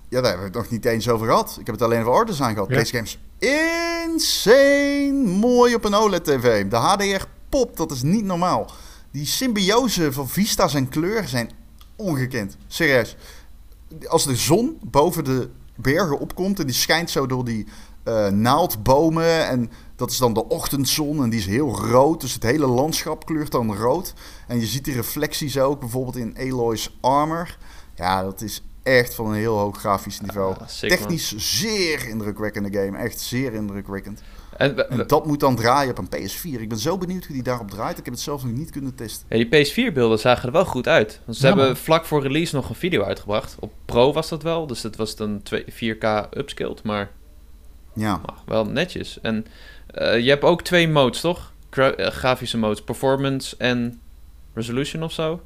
Ja. daar hebben we het nog niet eens over gehad. Ik heb het alleen over orde zijn gehad. Ja. Deze games insane mooi op een OLED-tv. De HDR pop, dat is niet normaal. Die symbiose van vista's en kleur zijn ongekend. Serieus. Als de zon boven de bergen opkomt en die schijnt zo door die uh, naaldbomen. En dat is dan de ochtendzon en die is heel rood. Dus het hele landschap kleurt dan rood. En je ziet die reflecties ook bijvoorbeeld in Aloy's armor. Ja, dat is echt van een heel hoog grafisch niveau. Ah, Technisch zeer indrukwekkende game. Echt zeer indrukwekkend. En, dat moet dan draaien op een PS4. Ik ben zo benieuwd hoe die daarop draait. Ik heb het zelf nog niet kunnen testen. Ja, die PS4-beelden zagen er wel goed uit. Want ze hebben vlak voor release nog een video uitgebracht. Op Pro was dat wel, dus dat was dan 4K upscaled, maar ja. wel netjes. En uh, je hebt ook twee modes, toch? Gra uh, grafische modes, performance en resolution of zo?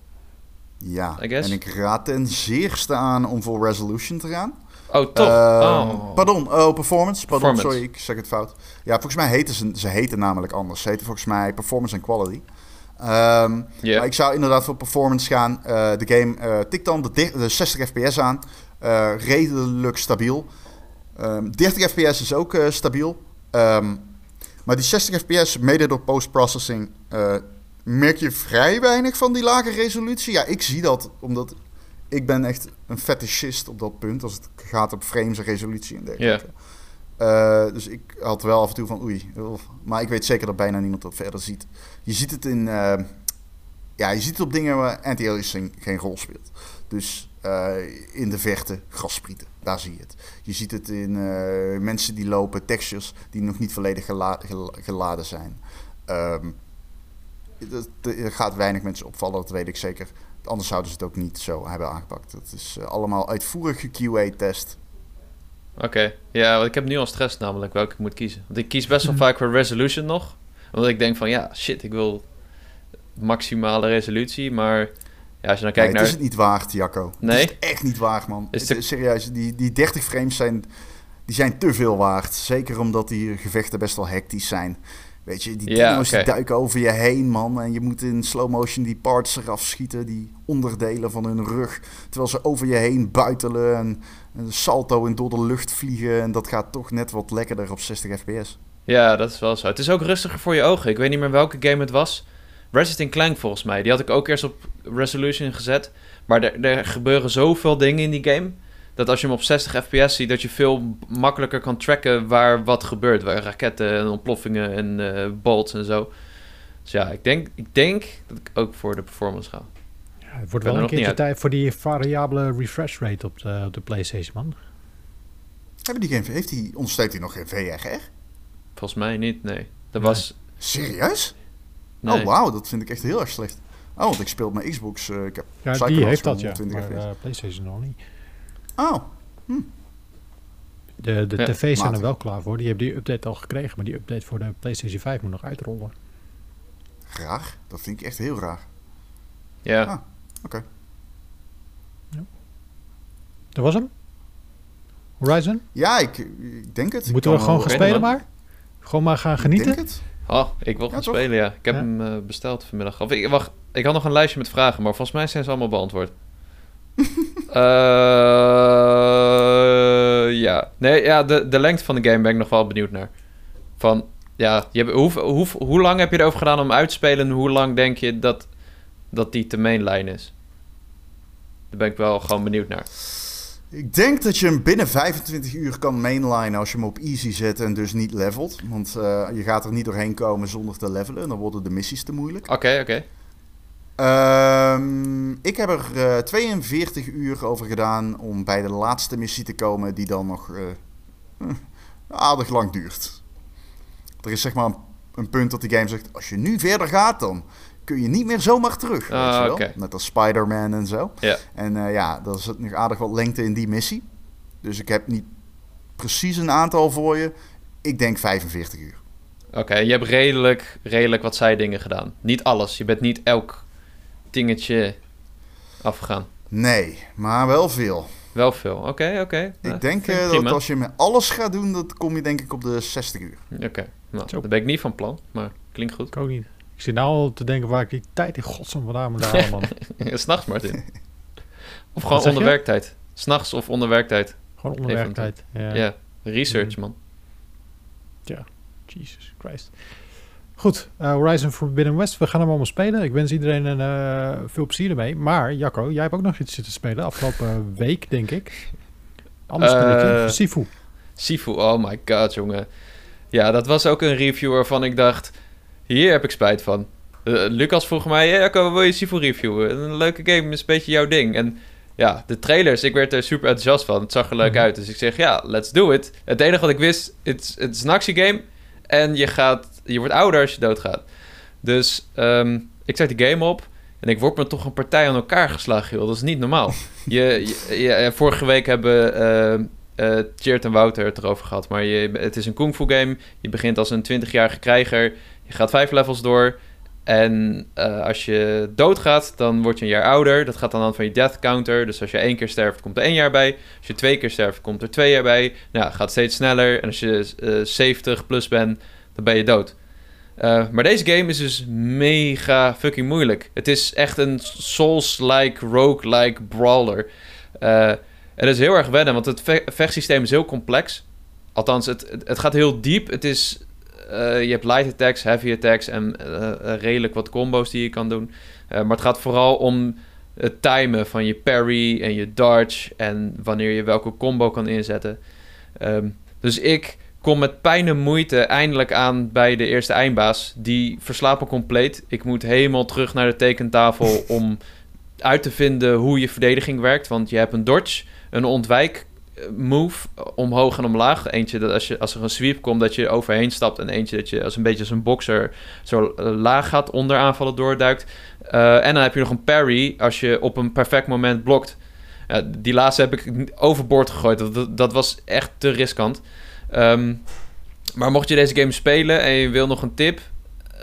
Ja, en ik raad ten zeerste aan om voor resolution te gaan. Oh, toch? Uh, oh. Pardon, oh, performance. Pardon, sorry, ik zeg het fout. Ja, volgens mij heten ze, ze heten namelijk anders. Ze heten volgens mij performance en quality. Um, Maar ik zou inderdaad voor performance gaan. Uh, de game uh, tikt dan de, de 60 fps aan. Uh, redelijk stabiel. Um, ehm, 30 fps is ook stabiel. Um, maar die 60 fps, mede door post-processing, merk je vrij weinig van die lage resolutie. Ja, ik zie dat, omdat ik ben echt een fetishist op dat punt. Als het gaat op frames en resolutie en dergelijke. Yeah. dus ik had wel af en toe van oei. Maar ik weet zeker dat bijna niemand dat verder ziet. Je ziet het in. Uh, ja, je ziet het op dingen waar anti-aliasing geen rol speelt. Dus uh, in de verte grassprieten, daar zie je het. Je ziet het in uh, mensen die lopen, textures die nog niet volledig gela geladen zijn. Um, er gaat weinig mensen opvallen, dat weet ik zeker. Anders zouden ze het ook niet zo hebben aangepakt. Dat is uh, allemaal uitvoerige QA-test. Oké, ja, want ik heb nu al stress namelijk welke ik moet kiezen. Want ik kies best wel vaak voor resolution nog. Omdat ik denk van, ja, shit, ik wil maximale resolutie, maar... Ja, als je dan kijkt nee, naar... het is het niet waard, Jacco. Nee? Het is echt niet waard, man. Is het... Serieus, die, die 30 frames zijn, die zijn te veel waard. Zeker omdat die gevechten best wel hectisch zijn. Weet je, die dino's duiken over je heen, man. En je moet in slow motion die parts eraf schieten, die onderdelen van hun rug. Terwijl ze over je heen buitelen en, en salto en door de lucht vliegen. En dat gaat toch net wat lekkerder op 60 fps. Ja, dat is wel zo. Het is ook rustiger voor je ogen. Ik weet niet meer welke game het was. Resident Clank volgens mij. Die had ik ook eerst op resolution gezet. Maar er, er gebeuren zoveel dingen in die game dat als je hem op 60 fps ziet, dat je veel makkelijker kan tracken waar wat gebeurt. Waar raketten en ontploffingen en uh, bolts en zo. Dus ja, ik denk, ik denk dat ik ook voor de performance ga. Ja, het wordt wel een keertje tijd voor die variabele refresh rate op de, op de PlayStation, man. Hebben die geen, heeft die, ondersteunt hij nog geen VRR? Volgens mij niet, nee. Dat was... Serieus? Nee. Oh, wauw, dat vind ik echt heel erg slecht. Oh, want ik speel mijn Xbox. Uh, ik heb ja, die heeft dat, ja. Maar uh, PlayStation nog niet. Oh. Hm. De, de tv's zijn er wel klaar voor. Die hebben die update al gekregen. Maar die update voor de PlayStation 5 moet nog uitrollen. Raar. Dat vind ik echt heel raar. Ja. Ah, oké. Ja. Dat was hem? Horizon? Ja, ik, ik denk het. Moeten we gewoon gaan spelen maar? Gewoon maar gaan genieten? Ik denk het. Oh, ik wil gaan spelen, ja. Ik heb hem uh, besteld vanmiddag. Of ik, wacht, ik had nog een lijstje met vragen, maar volgens mij zijn ze allemaal beantwoord. Uh, [LAUGHS] ja. Nee, ja, de, de lengte van de game ben ik nog wel benieuwd naar. Van, ja, je hebt, hoe, hoe, hoe lang heb je erover gedaan om uit te spelen? En hoe lang denk je dat, dat die te mainline is? Daar ben ik wel gewoon benieuwd naar. Ik denk dat je hem binnen 25 uur kan mainline als je hem op easy zet en dus niet levelt. Want uh, je gaat er niet doorheen komen zonder te levelen. Dan worden de missies te moeilijk. Oké, oké. Um, ik heb er uh, eh, 42 uur over gedaan om bij de laatste missie te komen, die dan nog uh, [LAUGHS] aardig lang duurt. Er is zeg maar een, een, punt dat de game zegt: als je nu verder gaat, dan kun je niet meer zomaar terug. Ah, weet je wel? Net als Spider-Man en zo. En uh, ja, er zit nog aardig wat lengte in die missie. Dus ik heb niet precies een aantal voor je. Ik denk 45 uur. Oké, je hebt redelijk, redelijk wat zijdingen gedaan. Niet alles. Je bent niet elk dingetje afgegaan. Nee, maar wel veel. Wel veel, oké, oké. Ik denk uh, dat als je met alles gaat doen, dan kom je denk ik op de 60 uur. Oké, nou, daar ben ik niet van plan, maar klinkt goed. Ik ook niet. Ik zit nou al te denken waar ik die tijd in godsnaam vandaan moet halen, man. [LAUGHS] S'nachts, Martin. [LAUGHS] Of gewoon onder werktijd. S'nachts of onder werktijd. Gewoon onder werktijd, ja. Ja, research, man. Ja, Jesus Christ. Goed, uh, Horizon Forbidden West. We gaan hem allemaal spelen. Ik wens iedereen een, uh, veel plezier ermee. Maar Jacco, jij hebt ook nog iets zitten spelen afgelopen [LAUGHS] week, denk ik. Anders uh, Sifu. Sifu, oh my god, jongen. Ja, dat was ook een review waarvan ik dacht... Hier heb ik spijt van. Lucas vroeg mij... Hey, Jacco, wil je Sifu reviewen? Een leuke game, is een beetje jouw ding. En ja, de trailers, ik werd er super enthousiast van. Het zag er leuk mhm. uit. Dus ik zeg, ja, let's do it. Het enige wat ik wist, het is een actiegame... En je, gaat, je wordt ouder als je doodgaat. Dus um, ik zet die game op. En ik word me toch een partij aan elkaar geslagen, joh. Dat is niet normaal. [LAUGHS] je, je, vorige week hebben uh, uh, Cheert en Wouter het erover gehad. Maar je, het is een kung fu game. Je begint als een 20-jarige krijger. Je gaat vijf levels door. En uh, als je doodgaat, dan word je een jaar ouder. Dat gaat aan de hand van je death counter. Dus als je één keer sterft, komt er één jaar bij. Als je twee keer sterft, komt er twee jaar bij. Nou, gaat steeds sneller. En als je uh, eh, 70 plus bent, ben je dood. Uh, maar deze game is dus mega fucking moeilijk. Het is echt een Souls-like, rogue-like brawler. en dat is heel erg wennen, want het ve vechtsysteem is heel complex. Althans, het, het, gaat heel diep. Het is uh, je hebt light attacks, heavy attacks en uh, redelijk wat combo's die je kan doen. maar het gaat vooral om het timen van je parry en je dodge en wanneer je welke combo kan inzetten. Um, dus ik kom met pijn en moeite eindelijk aan bij de eerste eindbaas. Die verslapen compleet. Ik moet helemaal terug naar de tekentafel [LAUGHS] om uit te vinden hoe je verdediging werkt. Want je hebt een dodge, een ontwijk move omhoog en omlaag. Eentje dat als, je, als er een sweep komt, dat je overheen stapt. En eentje dat je als een beetje als een boxer zo laag gaat, onder aanvallen doorduikt. Uh, en dan heb je nog een parry als je op een perfect moment blokt. Uh, die laatste heb ik overboord gegooid. Dat, dat was echt te riskant. Um, maar mocht je deze game spelen en je wil nog een tip,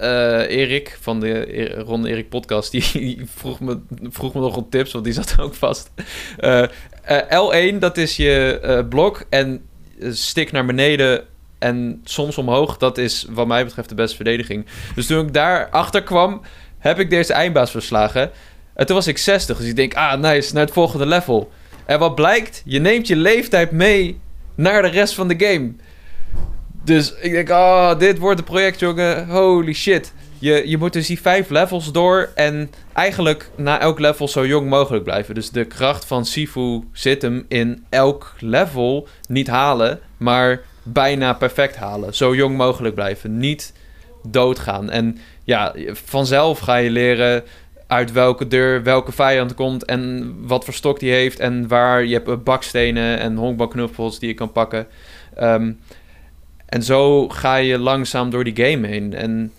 uh, Erik van de Ron Erik podcast, [LAUGHS] die vroeg me, vroeg me nog om tips, want die zat ook vast. Uh, uh, L1, dat is je blok en stick naar beneden en soms omhoog. Dat is wat mij betreft de beste verdediging. Dus toen ik daar achter kwam, heb ik deze eindbaas verslagen. En toen was ik 60, dus ik denk, ah nice, naar het volgende level. En wat blijkt, je neemt je leeftijd mee naar de rest van de game. Dus ik denk, oh, dit wordt een project, jongen. Holy shit. Je, je moet dus die vijf levels door en eigenlijk na elk level zo jong mogelijk blijven. Dus de kracht van Sifu zit hem in elk level niet halen, maar bijna perfect halen. Zo jong mogelijk blijven. Niet doodgaan. En ja, vanzelf ga je leren uit welke deur welke vijand komt en wat voor stok die heeft en waar je hebt bakstenen en honkbalknuffels die je kan pakken. Ehm, en zo ga je langzaam door die game heen. En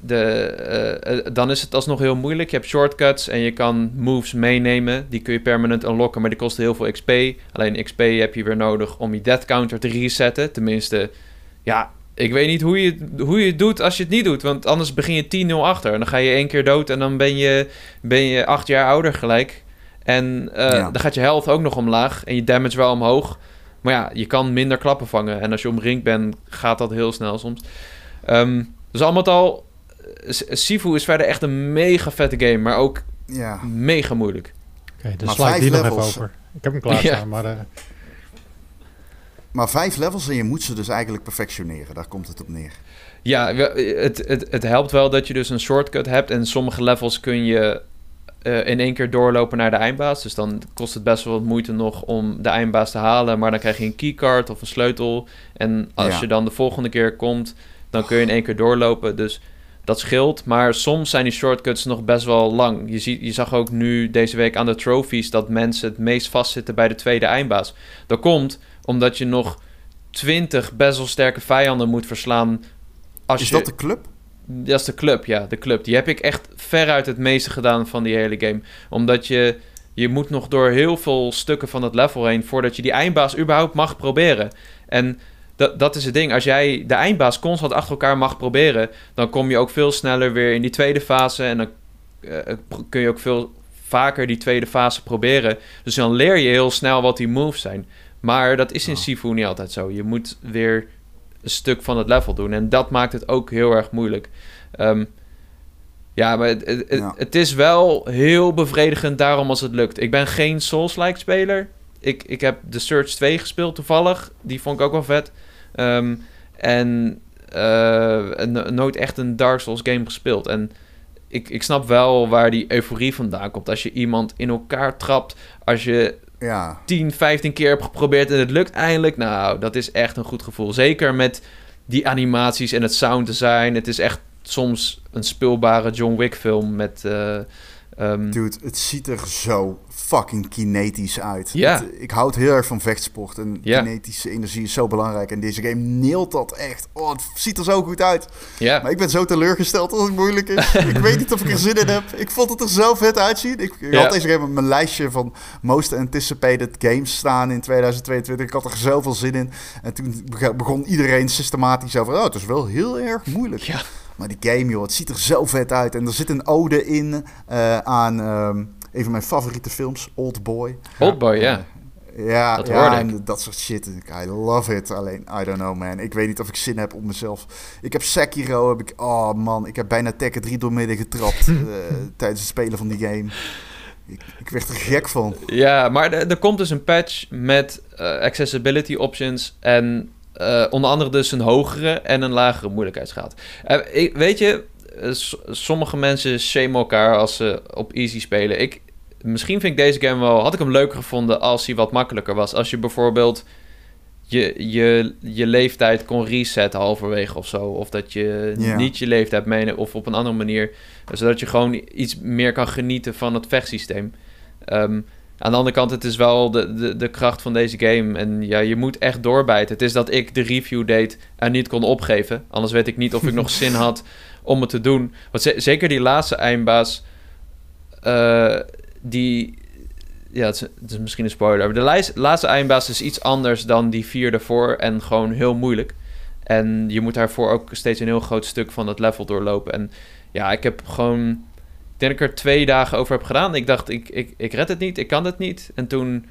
de, eh, eh, dan is het alsnog heel moeilijk. Je hebt shortcuts en je kan moves meenemen. Die kun je permanent unlocken, maar die kosten heel veel XP. Alleen XP heb je weer nodig om je death counter te resetten. Tenminste, ja, ik weet niet hoe je, hoe je het doet als je het niet doet. Want anders begin je 10-0 achter. En dan ga je één keer dood en dan ben je, ben je acht jaar ouder gelijk. En uh, dan gaat je health ook nog omlaag en je damage wel omhoog. Maar ja, je kan minder klappen vangen. En als je omringd bent, gaat dat heel snel soms. Um, dus allemaal al... Sifu is verder echt een mega vette game, maar ook ja. mega moeilijk. Oké, okay, dus sla ik die nog even over. Ik heb hem klaar [LAUGHS] staan, maar... Uh... Maar vijf levels en je moet ze dus eigenlijk perfectioneren. Daar komt het op neer. Ja, het, het, het helpt wel dat je dus een shortcut hebt. En sommige levels kun je uh, in één keer doorlopen naar de eindbaas. Dus dan kost het best wel wat moeite nog om de eindbaas te halen. Maar dan krijg je een keycard of een sleutel. En als je dan de volgende keer komt, dan kun je in één keer doorlopen. Dus dat scheelt. Maar soms zijn die shortcuts nog best wel lang. Je, ziet, je zag ook nu deze week aan de trophies dat mensen het meest vastzitten bij de tweede eindbaas. Dat komt omdat je nog 20 best wel sterke vijanden moet verslaan. Als is dat de club? Dat is de club, ja, de club. Die heb ik echt veruit het meeste gedaan van die hele game. Omdat je, je moet nog door heel veel stukken van het level heen... voordat je die eindbaas überhaupt mag proberen. En dat, dat is het ding. Als jij de eindbaas constant achter elkaar mag proberen... dan kom je ook veel sneller weer in die tweede fase... en dan uh, kun je ook veel vaker die tweede fase proberen. Dus dan leer je heel snel wat die moves zijn. Maar dat is in oh. Sifu niet altijd zo. Je moet weer een stuk van het level doen. En dat maakt het ook heel erg moeilijk. Um, ja, maar het, het, het, is wel heel bevredigend daarom als het lukt. Ik ben geen Souls-like speler. Ik, ik heb The Search 2 gespeeld toevallig. Die vond ik ook wel vet. Um, en uh, nooit echt een Dark Souls game gespeeld. En ik, ik snap wel waar die euforie vandaan komt. Als je iemand in elkaar trapt. Als je ja. 10, 15 keer heb geprobeerd en het lukt eindelijk. Nou, dat is echt een goed gevoel. Zeker met die animaties en het sound design. Het is echt soms een speelbare John Wick film met... Uh, um... Dude, het ziet er zo fucking kinetisch uit. Ja. ik houd heel erg van vechtsport en ja. kinetische energie is zo belangrijk. En deze game neelt dat echt. Oh, het ziet er zo goed uit. Ja. Maar ik ben zo teleurgesteld als het moeilijk is. [LAUGHS] ik weet niet of ik er zin in heb. Ik vond het er zo vet uitzien. Ik, had deze game op mijn lijstje van most anticipated games staan in 2022. Ik had er zoveel zin in. En toen begon iedereen systematisch over... Oh, het is wel heel erg moeilijk. Ja. Maar die game, joh, het ziet er zo vet uit. En er zit een ode in uh, aan... Ehm, een van mijn favoriete films, Old Boy. Old Boy, ja. ja, dat ja, en dat soort shit. I love it. Alleen, I don't know, man. Ik weet niet of ik zin heb om mezelf... Ik heb Sekiro, heb ik... Oh, man. Ik heb bijna Tekken 3 doormidden getrapt uh, [LAUGHS] tijdens het spelen van die game. Ik, ik werd er gek van. Ja, maar er, er komt dus een patch met uh, accessibility options en... Uh, onder andere dus een hogere en een lagere moeilijkheidsgraad. Weet je, eh, sommige mensen shamen elkaar als ze op easy spelen. Ik, misschien vind ik deze game wel... Had ik hem leuker gevonden als hij wat makkelijker was. Als je bijvoorbeeld je, je, je leeftijd kon resetten halverwege of zo. Of dat je niet je leeftijd meeneemt of op een andere manier. Zodat je gewoon iets meer kan genieten van het vechtsysteem. Um, aan de andere kant, het is wel de, de, de kracht van deze game. En ja, je moet echt doorbijten. Het is dat ik de review deed en niet kon opgeven. Anders weet ik niet of ik nog [LAUGHS] zin had om het te doen. Want zeker die laatste eindbaas, uh, die... Ja, het is, misschien een spoiler. de laatste eindbaas is iets anders dan die vier ervoor en gewoon heel moeilijk. En je moet daarvoor ook steeds een heel groot stuk van het level doorlopen. En ja, ik heb gewoon... Ik denk dat ik er twee dagen over heb gedaan. Ik dacht, ik, ik, ik red het niet, ik kan het niet. En toen...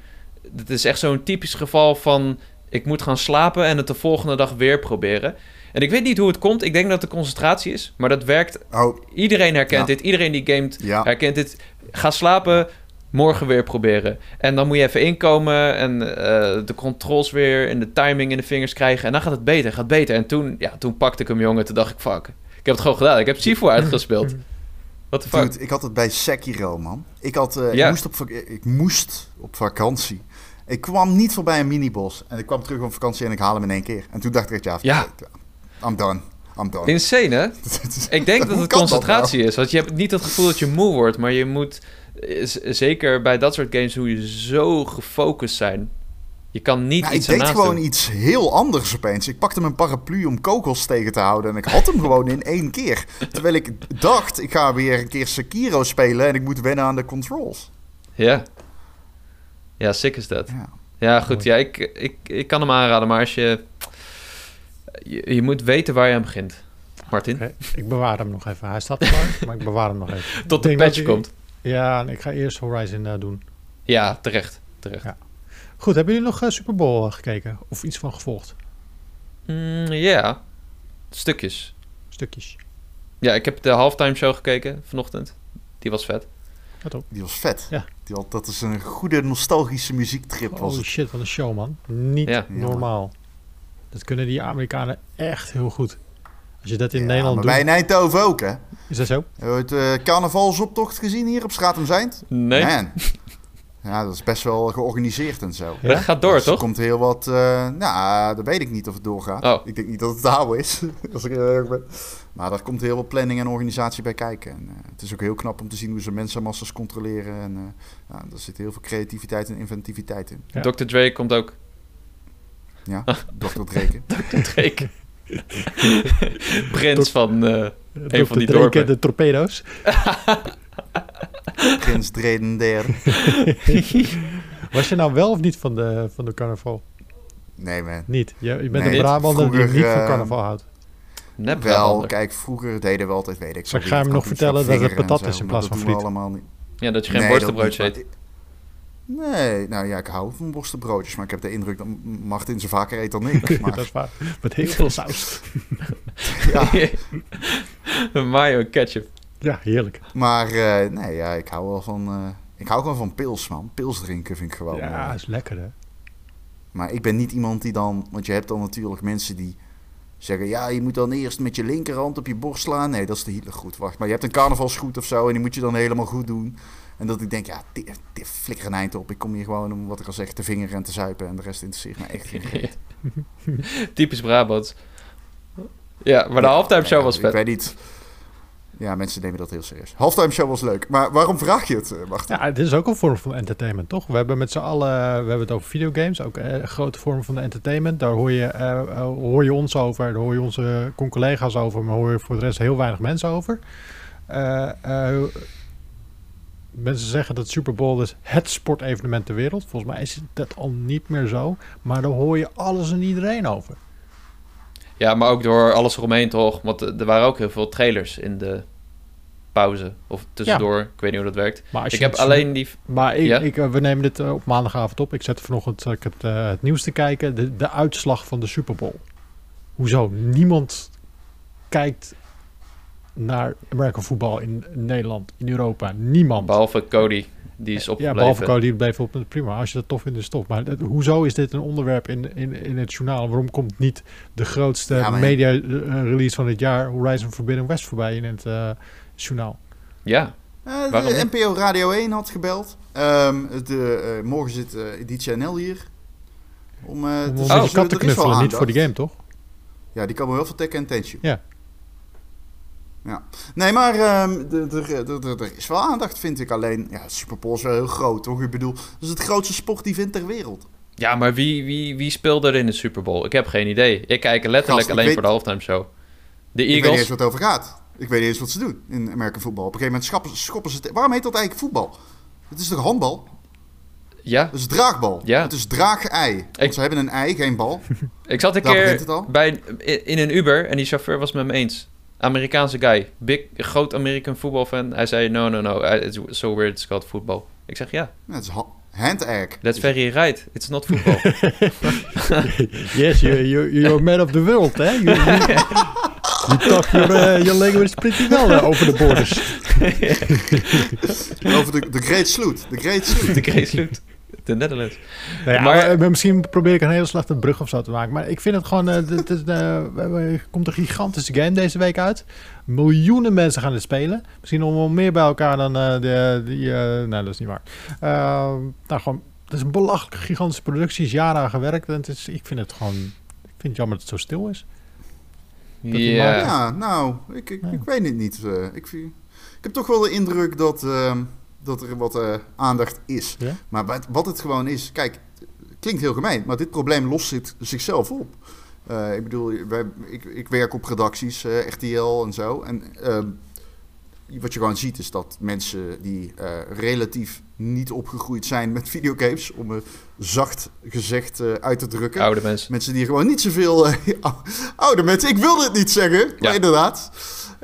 Het is echt zo'n typisch geval van... Ik moet gaan slapen en het de volgende dag weer proberen. En ik weet niet hoe het komt. Ik denk dat het de concentratie is. Maar dat werkt. Oh. Iedereen herkent dit. Iedereen die gamet herkent dit. Ga slapen. Morgen weer proberen. En dan moet je even inkomen. En uh, de controls weer. En de timing in de vingers krijgen. En dan gaat het beter. Gaat beter. En toen, ja, toen pakte ik hem, jongen. Toen dacht ik, fuck. Ik heb het gewoon gedaan. Ik heb Sifu [LAUGHS] uitgespeeld. Wat de fuck? ik had het bij Sekiro, man. Ik, had, uh, ja. ik, moest op, ik moest op vakantie. Ik kwam niet voorbij een minibos. En ik kwam terug op vakantie en ik haal hem in één keer. En toen dacht ik, ja, ja. I'm done. Insane, hè? [LAUGHS] ik denk dat het concentratie nou? is. Want je hebt niet het gevoel dat je moe wordt, maar je moet... Zeker bij dat soort games hoe je zo gefocust zijn. Je kan niet nou, iets Ik deed gewoon iets heel anders opeens. Ik pakte mijn paraplu om kogels tegen te houden. En ik had hem [LAUGHS] gewoon in één keer. Terwijl ik dacht, ik ga weer een keer Sekiro spelen en ik moet wennen aan de controls. Ja. Ja, sick is dat. Ja, ja goed. Ja, ik, ik, ik kan hem aanraden, maar als je, je... Je moet weten waar je aan begint. Martin? ik bewaar hem nog even. Hij staat er maar ik bewaar hem nog even. [LAUGHS] Tot de patch komt. Ja, ik ga eerst Horizon uh, doen. Ja, terecht. terecht. Ja. Goed, hebben jullie nog uh, Super Bowl eh, gekeken? Of iets van gevolgd? Mm, ja, stukjes. Stukjes. Ja, ik heb de halftime show gekeken vanochtend. Die was vet. Wat ook. Die was vet. Ja. Die had, dat is een goede nostalgische muziektrip. Holy was shit, wat een show man. Niet normaal. Dat kunnen die Amerikanen echt heel goed. Als je dat in Nederland maar doet... bij Nijnthoven ook, hè? Is dat zo? Heb je het uh, carnavalsoptocht gezien hier op Straat om Zijnd? Nee. Man. Ja, dat is best wel georganiseerd en zo. Ja? Dat gaat door, dus toch? Er komt heel wat... Uh, nou, dat weet ik niet of het doorgaat. Oh. Ik denk niet dat het te is, [LAUGHS] als ik erg ben. Maar daar komt heel wat planning en organisatie bij kijken. En, uh, het is ook heel knap om te zien hoe ze mensenmassas controleren. En uh, ja, er zit heel veel creativiteit en inventiviteit in. Ja. Dr. Drake komt ook. Ja, Dr. Drake. [LAUGHS] Dr. Drake. [LAUGHS] Prins van een van die Drake dorpen. de torpedo's. [LAUGHS] Prins Dredender. Was je nou wel of niet van de, van de carnaval? Nee, man. Niet? Je, je bent een Brabander die niet van eh, carnaval houdt. Net wel, kijk, vroeger deden we altijd, weet ik. Zal ik ga hem nog vertellen dat het patat is in plaats van friet? allemaal niet. Ja, dat je geen nee, worstenbroodje eet. Nee, nou ja, ik hou van worstenbroodjes, maar ik heb de indruk dat Martin ze vaker eet dan ik. [LAUGHS] Maar... dat is waar, met heel veel saus. [LAUGHS] ja. [LAUGHS] Mayo ketchup. Ja, heerlijk. Maar uh, nee, ja, ik hou wel van... Uh, ik hou gewoon van pils, man. Pils drinken vind ik gewoon... Ja, is lekker, hè? Maar ik ben niet iemand die dan... Want je hebt dan natuurlijk mensen die zeggen... Ja, je moet dan eerst met je linkerhand op je borst slaan. Nee, dat is de hele goed. Wacht, maar je hebt een carnavalsgoed of zo... en die moet je dan helemaal goed doen. En dat ik denk, ja, dit, flikker een eind op. Ik kom hier gewoon om, wat ik al zeg, te vingeren en te zuipen. En de rest interesseert me echt geen [LAUGHS] Typisch Brabant. Ja, maar de halftime show was vet. Ik weet niet... Ja, mensen nemen dat heel serieus. Halftime show was leuk. Maar waarom vraag je het, Wacht. Ja, het is ook een vorm van entertainment, toch? We hebben met z'n allen, we hebben het over videogames, ook een grote vorm van entertainment. Daar hoor je, uh, hoor je ons over, daar hoor je onze collega's over, maar hoor je voor de rest heel weinig mensen over. Uh, mensen zeggen dat Super Bowl is het sportevenement ter wereld. Volgens mij is dat al niet meer zo. Maar daar hoor je alles en iedereen over. Ja, maar ook door alles eromheen toch? Want er waren ook heel veel trailers in de pauze of tussendoor. Ik weet niet hoe dat werkt. Maar ik heb alleen die... Maar ik, ik, eh, we nemen dit eh, op maandagavond op. Ik zet vanochtend ik het, uh, het nieuws te kijken. De, de uitslag van de Super Bowl. Hoezo? Niemand kijkt naar American voetbal in Nederland, in Europa. Niemand. Behalve Cody. Die is opgebleven. Ja, behalve Cody bleef op. Prima, als je dat tof vindt, is tof. Maar hoezo is dit een onderwerp in, in, in het journaal? Waarom komt niet de grootste media release van het jaar, Horizon Forbidden West, voorbij in het journaal. Ja. Uh, de NPO Radio 1 had gebeld. Um, de, uh, morgen zit uh, die channel hier. Om, uh, om te oh, te knuffelen, niet voor die game, toch? Ja, die komen wel veel tech en tension. Ja. Ja. Nee, maar um, er is wel aandacht, vind ik. Alleen, ja, Super Bowl is wel heel groot, toch? Ik bedoel, dat is het grootste sportevent ter wereld. Ja, maar wie, wie, wie speelde er in de Super Bowl? Ik heb geen idee. Ik kijk letterlijk alleen voor de halftime show. De Eagles. Ik weet niet eens wat het over gaat. Ik weet niet eens wat ze doen in Amerika voetbal. Op een gegeven moment schoppen, schoppen ze... Waarom heet dat eigenlijk voetbal? Het is toch handbal? Ja. Het is draagbal. Ja. Het is draag-ei. Ik... Ze hebben een ei, geen bal. [LAUGHS] ik zat een keer bij, in een Uber en die chauffeur was met me eens. Amerikaanse guy. Big, groot American voetbalfan. Hij zei, no, no, no. It's so weird, it's called football. Ik zeg, ja. Het is hand egg. That's very right. It's not football. [LAUGHS] yes, you, you, you're man of the world, hè? You, You talk your, uh, your language pretty well uh, over de borders. [LAUGHS] over de, de Great Sloot. De Great Sloot. De Great Sloot. [LAUGHS] De Netherlands. Nou ja, maar, eh, misschien probeer ik een hele slechte brug of zo te maken. Maar ik vind het gewoon... Uh, [LAUGHS] het is, uh, er komt een gigantische game deze week uit. Miljoenen mensen gaan het spelen. Misschien nog wel meer bij elkaar dan de... Die, nee, dat is niet waar. nou, gewoon... Het is een belachelijk gigantische productie. is jaren aan gewerkt. En het is, ik vind het gewoon... Ik vind het jammer dat het zo stil is. Ja. ja, nou, ik, ik, ik weet het niet. Uh, ik, ik heb toch wel de indruk dat, uh, dat er wat uh, aandacht is. Ja? Maar wat, wat het gewoon is, kijk, klinkt heel gemeen, maar dit probleem lost zit zichzelf op. Uh, ik bedoel, wij, ik, ik werk op redacties, RTL en zo. En ehm, wat je gewoon ziet is dat mensen die relatief niet opgegroeid zijn met videogames, om het zacht gezegd uit te drukken. Oude mensen. Mensen die gewoon niet zoveel. [LAUGHS] Oude mensen, ik wilde het niet zeggen, ja. maar inderdaad.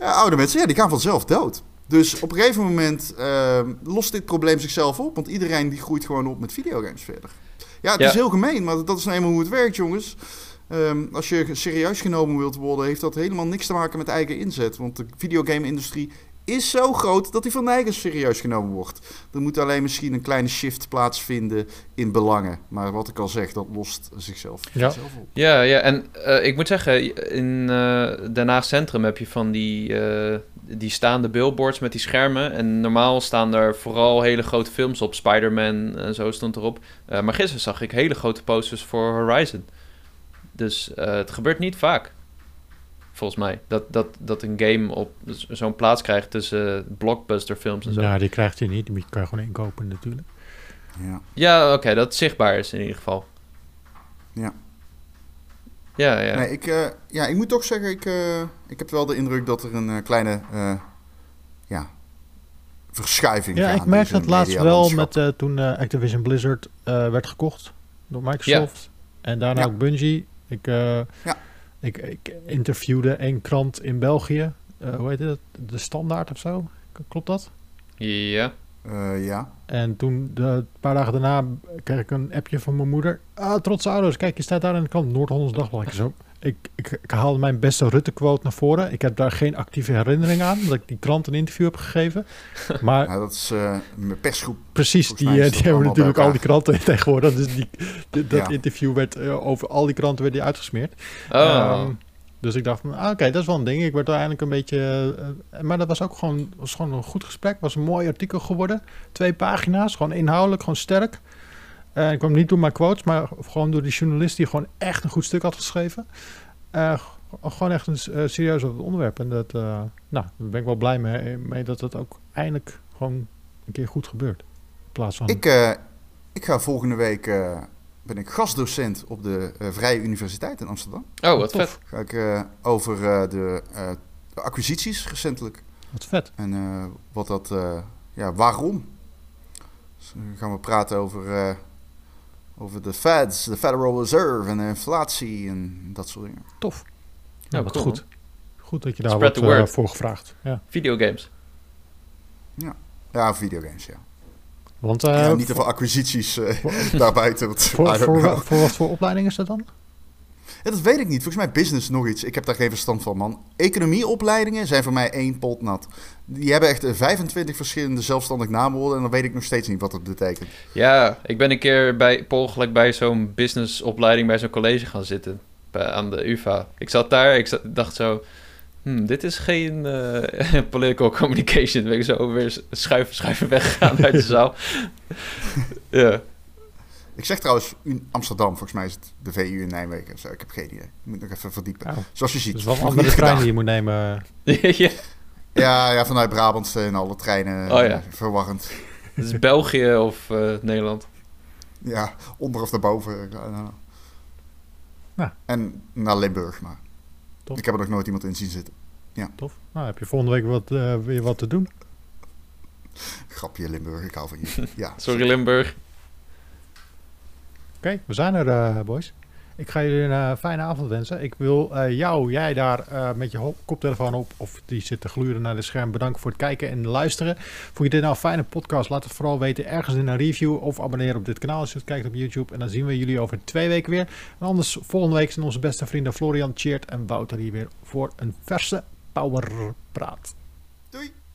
oude mensen, ja, die gaan vanzelf dood. Dus op een gegeven moment ehm, lost dit probleem zichzelf op, want iedereen die groeit gewoon op met videogames verder. Ja, het ja. is heel gemeen, maar dat is nou eenmaal hoe het werkt, jongens. Um, als je serieus genomen wilt worden, heeft dat helemaal niks te maken met eigen inzet. Want de videogame-industrie is zo groot dat hij van nergens serieus genomen wordt. Er moet alleen misschien een kleine shift plaatsvinden in belangen. Maar wat ik al zeg, dat lost zichzelf, ja. op. Ja, ja en uh, ik moet zeggen, in uh, Den Haag Centrum heb je van die, uh, die staande billboards met die schermen. En normaal staan er vooral hele grote films op. Spider-Man en zo stond erop. maar gisteren zag ik hele grote posters voor Horizon. Dus het gebeurt niet vaak volgens mij. Dat, dat, dat een game op zo'n plaats krijgt tussen blockbuster films en zo. Ja, die krijgt hij niet. Die kan je gewoon inkopen natuurlijk. Ja, ja oké, dat zichtbaar is in ieder geval. Ja. Ja, ja. Nee, ik, uh, ja, ik moet toch zeggen, ik, uh, ik heb wel de indruk dat er een uh, kleine ja, verschuiving Ja, ik merkte het laatst wel met toen Activision Blizzard werd gekocht door Microsoft. Ja. En daarna ja. ook Bungie. Ik, ja. Ik, ik interviewde een krant in België. Uh, hoe heet het? De Standaard of zo? Klopt dat? Ja. Uh, ja. En toen, de, een paar dagen daarna, kreeg ik een appje van mijn moeder. Ah, trotse ouders. Kijk, je staat daar aan de kant. Noord-Hollands Dagblad. Zo. Ik, ik, ik, haalde mijn beste Rutte-quote naar voren. Ik heb daar geen actieve herinnering aan, dat ik die krant een interview heb gegeven. [LAUGHS] Maar, ja, dat is uh, mijn persgroep. Precies, die, die hebben natuurlijk al die kranten tegenwoordig. Dus die, die dat ja. interview werd uh, over al die kranten werd die uitgesmeerd. Oh. Um, dus ik dacht ah, oké, okay, dat is wel een ding. Ik werd uiteindelijk een beetje... Uh, maar dat was ook gewoon, was gewoon een goed gesprek. was een mooi artikel geworden. Twee pagina's, gewoon inhoudelijk, gewoon sterk. Uh, ik kwam niet door mijn quotes, maar gewoon door die journalist die gewoon echt een goed stuk had geschreven. Uh, gewoon echt een uh, serieus onderwerp. En dat, nou, daar ben ik wel blij mee, mee, dat dat ook eindelijk gewoon een keer goed gebeurt. In plaats van... Ik, ik ga volgende week, ben ik gastdocent op de Vrije Universiteit in Amsterdam. Oh, wat vet. Ga ik over de, de, acquisities recentelijk. Wat vet. En wat dat, ja, waarom? Dus dan gaan we praten over over de Feds, de Federal Reserve en de inflatie en dat soort dingen. Tof. Ja, wat cool, goed. Goed dat je daar wordt uh, voor gevraagd. Ja. Videogames. Ja, ja videogames, ja. Want, uh, ja, niet te veel acquisities uh, [LAUGHS] daarbuiten. Voor, voor, voor, wat voor opleiding is dat dan? Dat weet ik niet. Volgens mij business nog iets. Ik heb daar geen verstand van, man. Economieopleidingen zijn voor mij één pot nat. Die hebben echt 25 verschillende zelfstandig naamwoorden... en dan weet ik nog steeds niet wat dat betekent. Ja, ik ben een keer bij, per ongeluk bij zo'n businessopleiding... bij zo'n college gaan zitten aan de UvA. Ik zat daar, ik dacht zo... Hmm, dit is geen uh, [LAUGHS] political communication. Ben ik zo weer schuiven, schuiven weggegaan uit de zaal. [LAUGHS] ja. Ik zeg trouwens Amsterdam, volgens mij is het de VU in Nijmegen. Zo, ik heb geen idee. Ik moet nog even verdiepen. Oh. Zoals je ziet. Dus wat andere treinen die je moet nemen. [LAUGHS] ja. ja, ja, vanuit Brabant en alle treinen. Oh, ja. Verwarrend. Het is België of uh, Nederland? Ja, onder of daarboven. Ja. En naar Limburg, maar Tof. ik heb er nog nooit iemand in zien zitten. Ja. Tof. Nou, heb je volgende week wat, uh, weer wat te doen? Grapje Limburg, ik hou van je. [LAUGHS] Ja, Sorry Limburg. Oké, we zijn er, uh, boys. Ik ga jullie een uh, fijne avond wensen. Ik wil uh, jou, jij daar met je koptelefoon op, of die zit te gluren naar de scherm, bedanken voor het kijken en luisteren. Vond je dit nou een fijne podcast? Laat het vooral weten ergens in een review of abonneer op dit kanaal als je het kijkt op YouTube. En dan zien we jullie over twee weken weer. En anders volgende week zijn onze beste vrienden Florian Cheert en Wouter hier weer voor een verse Power Praat. Doei!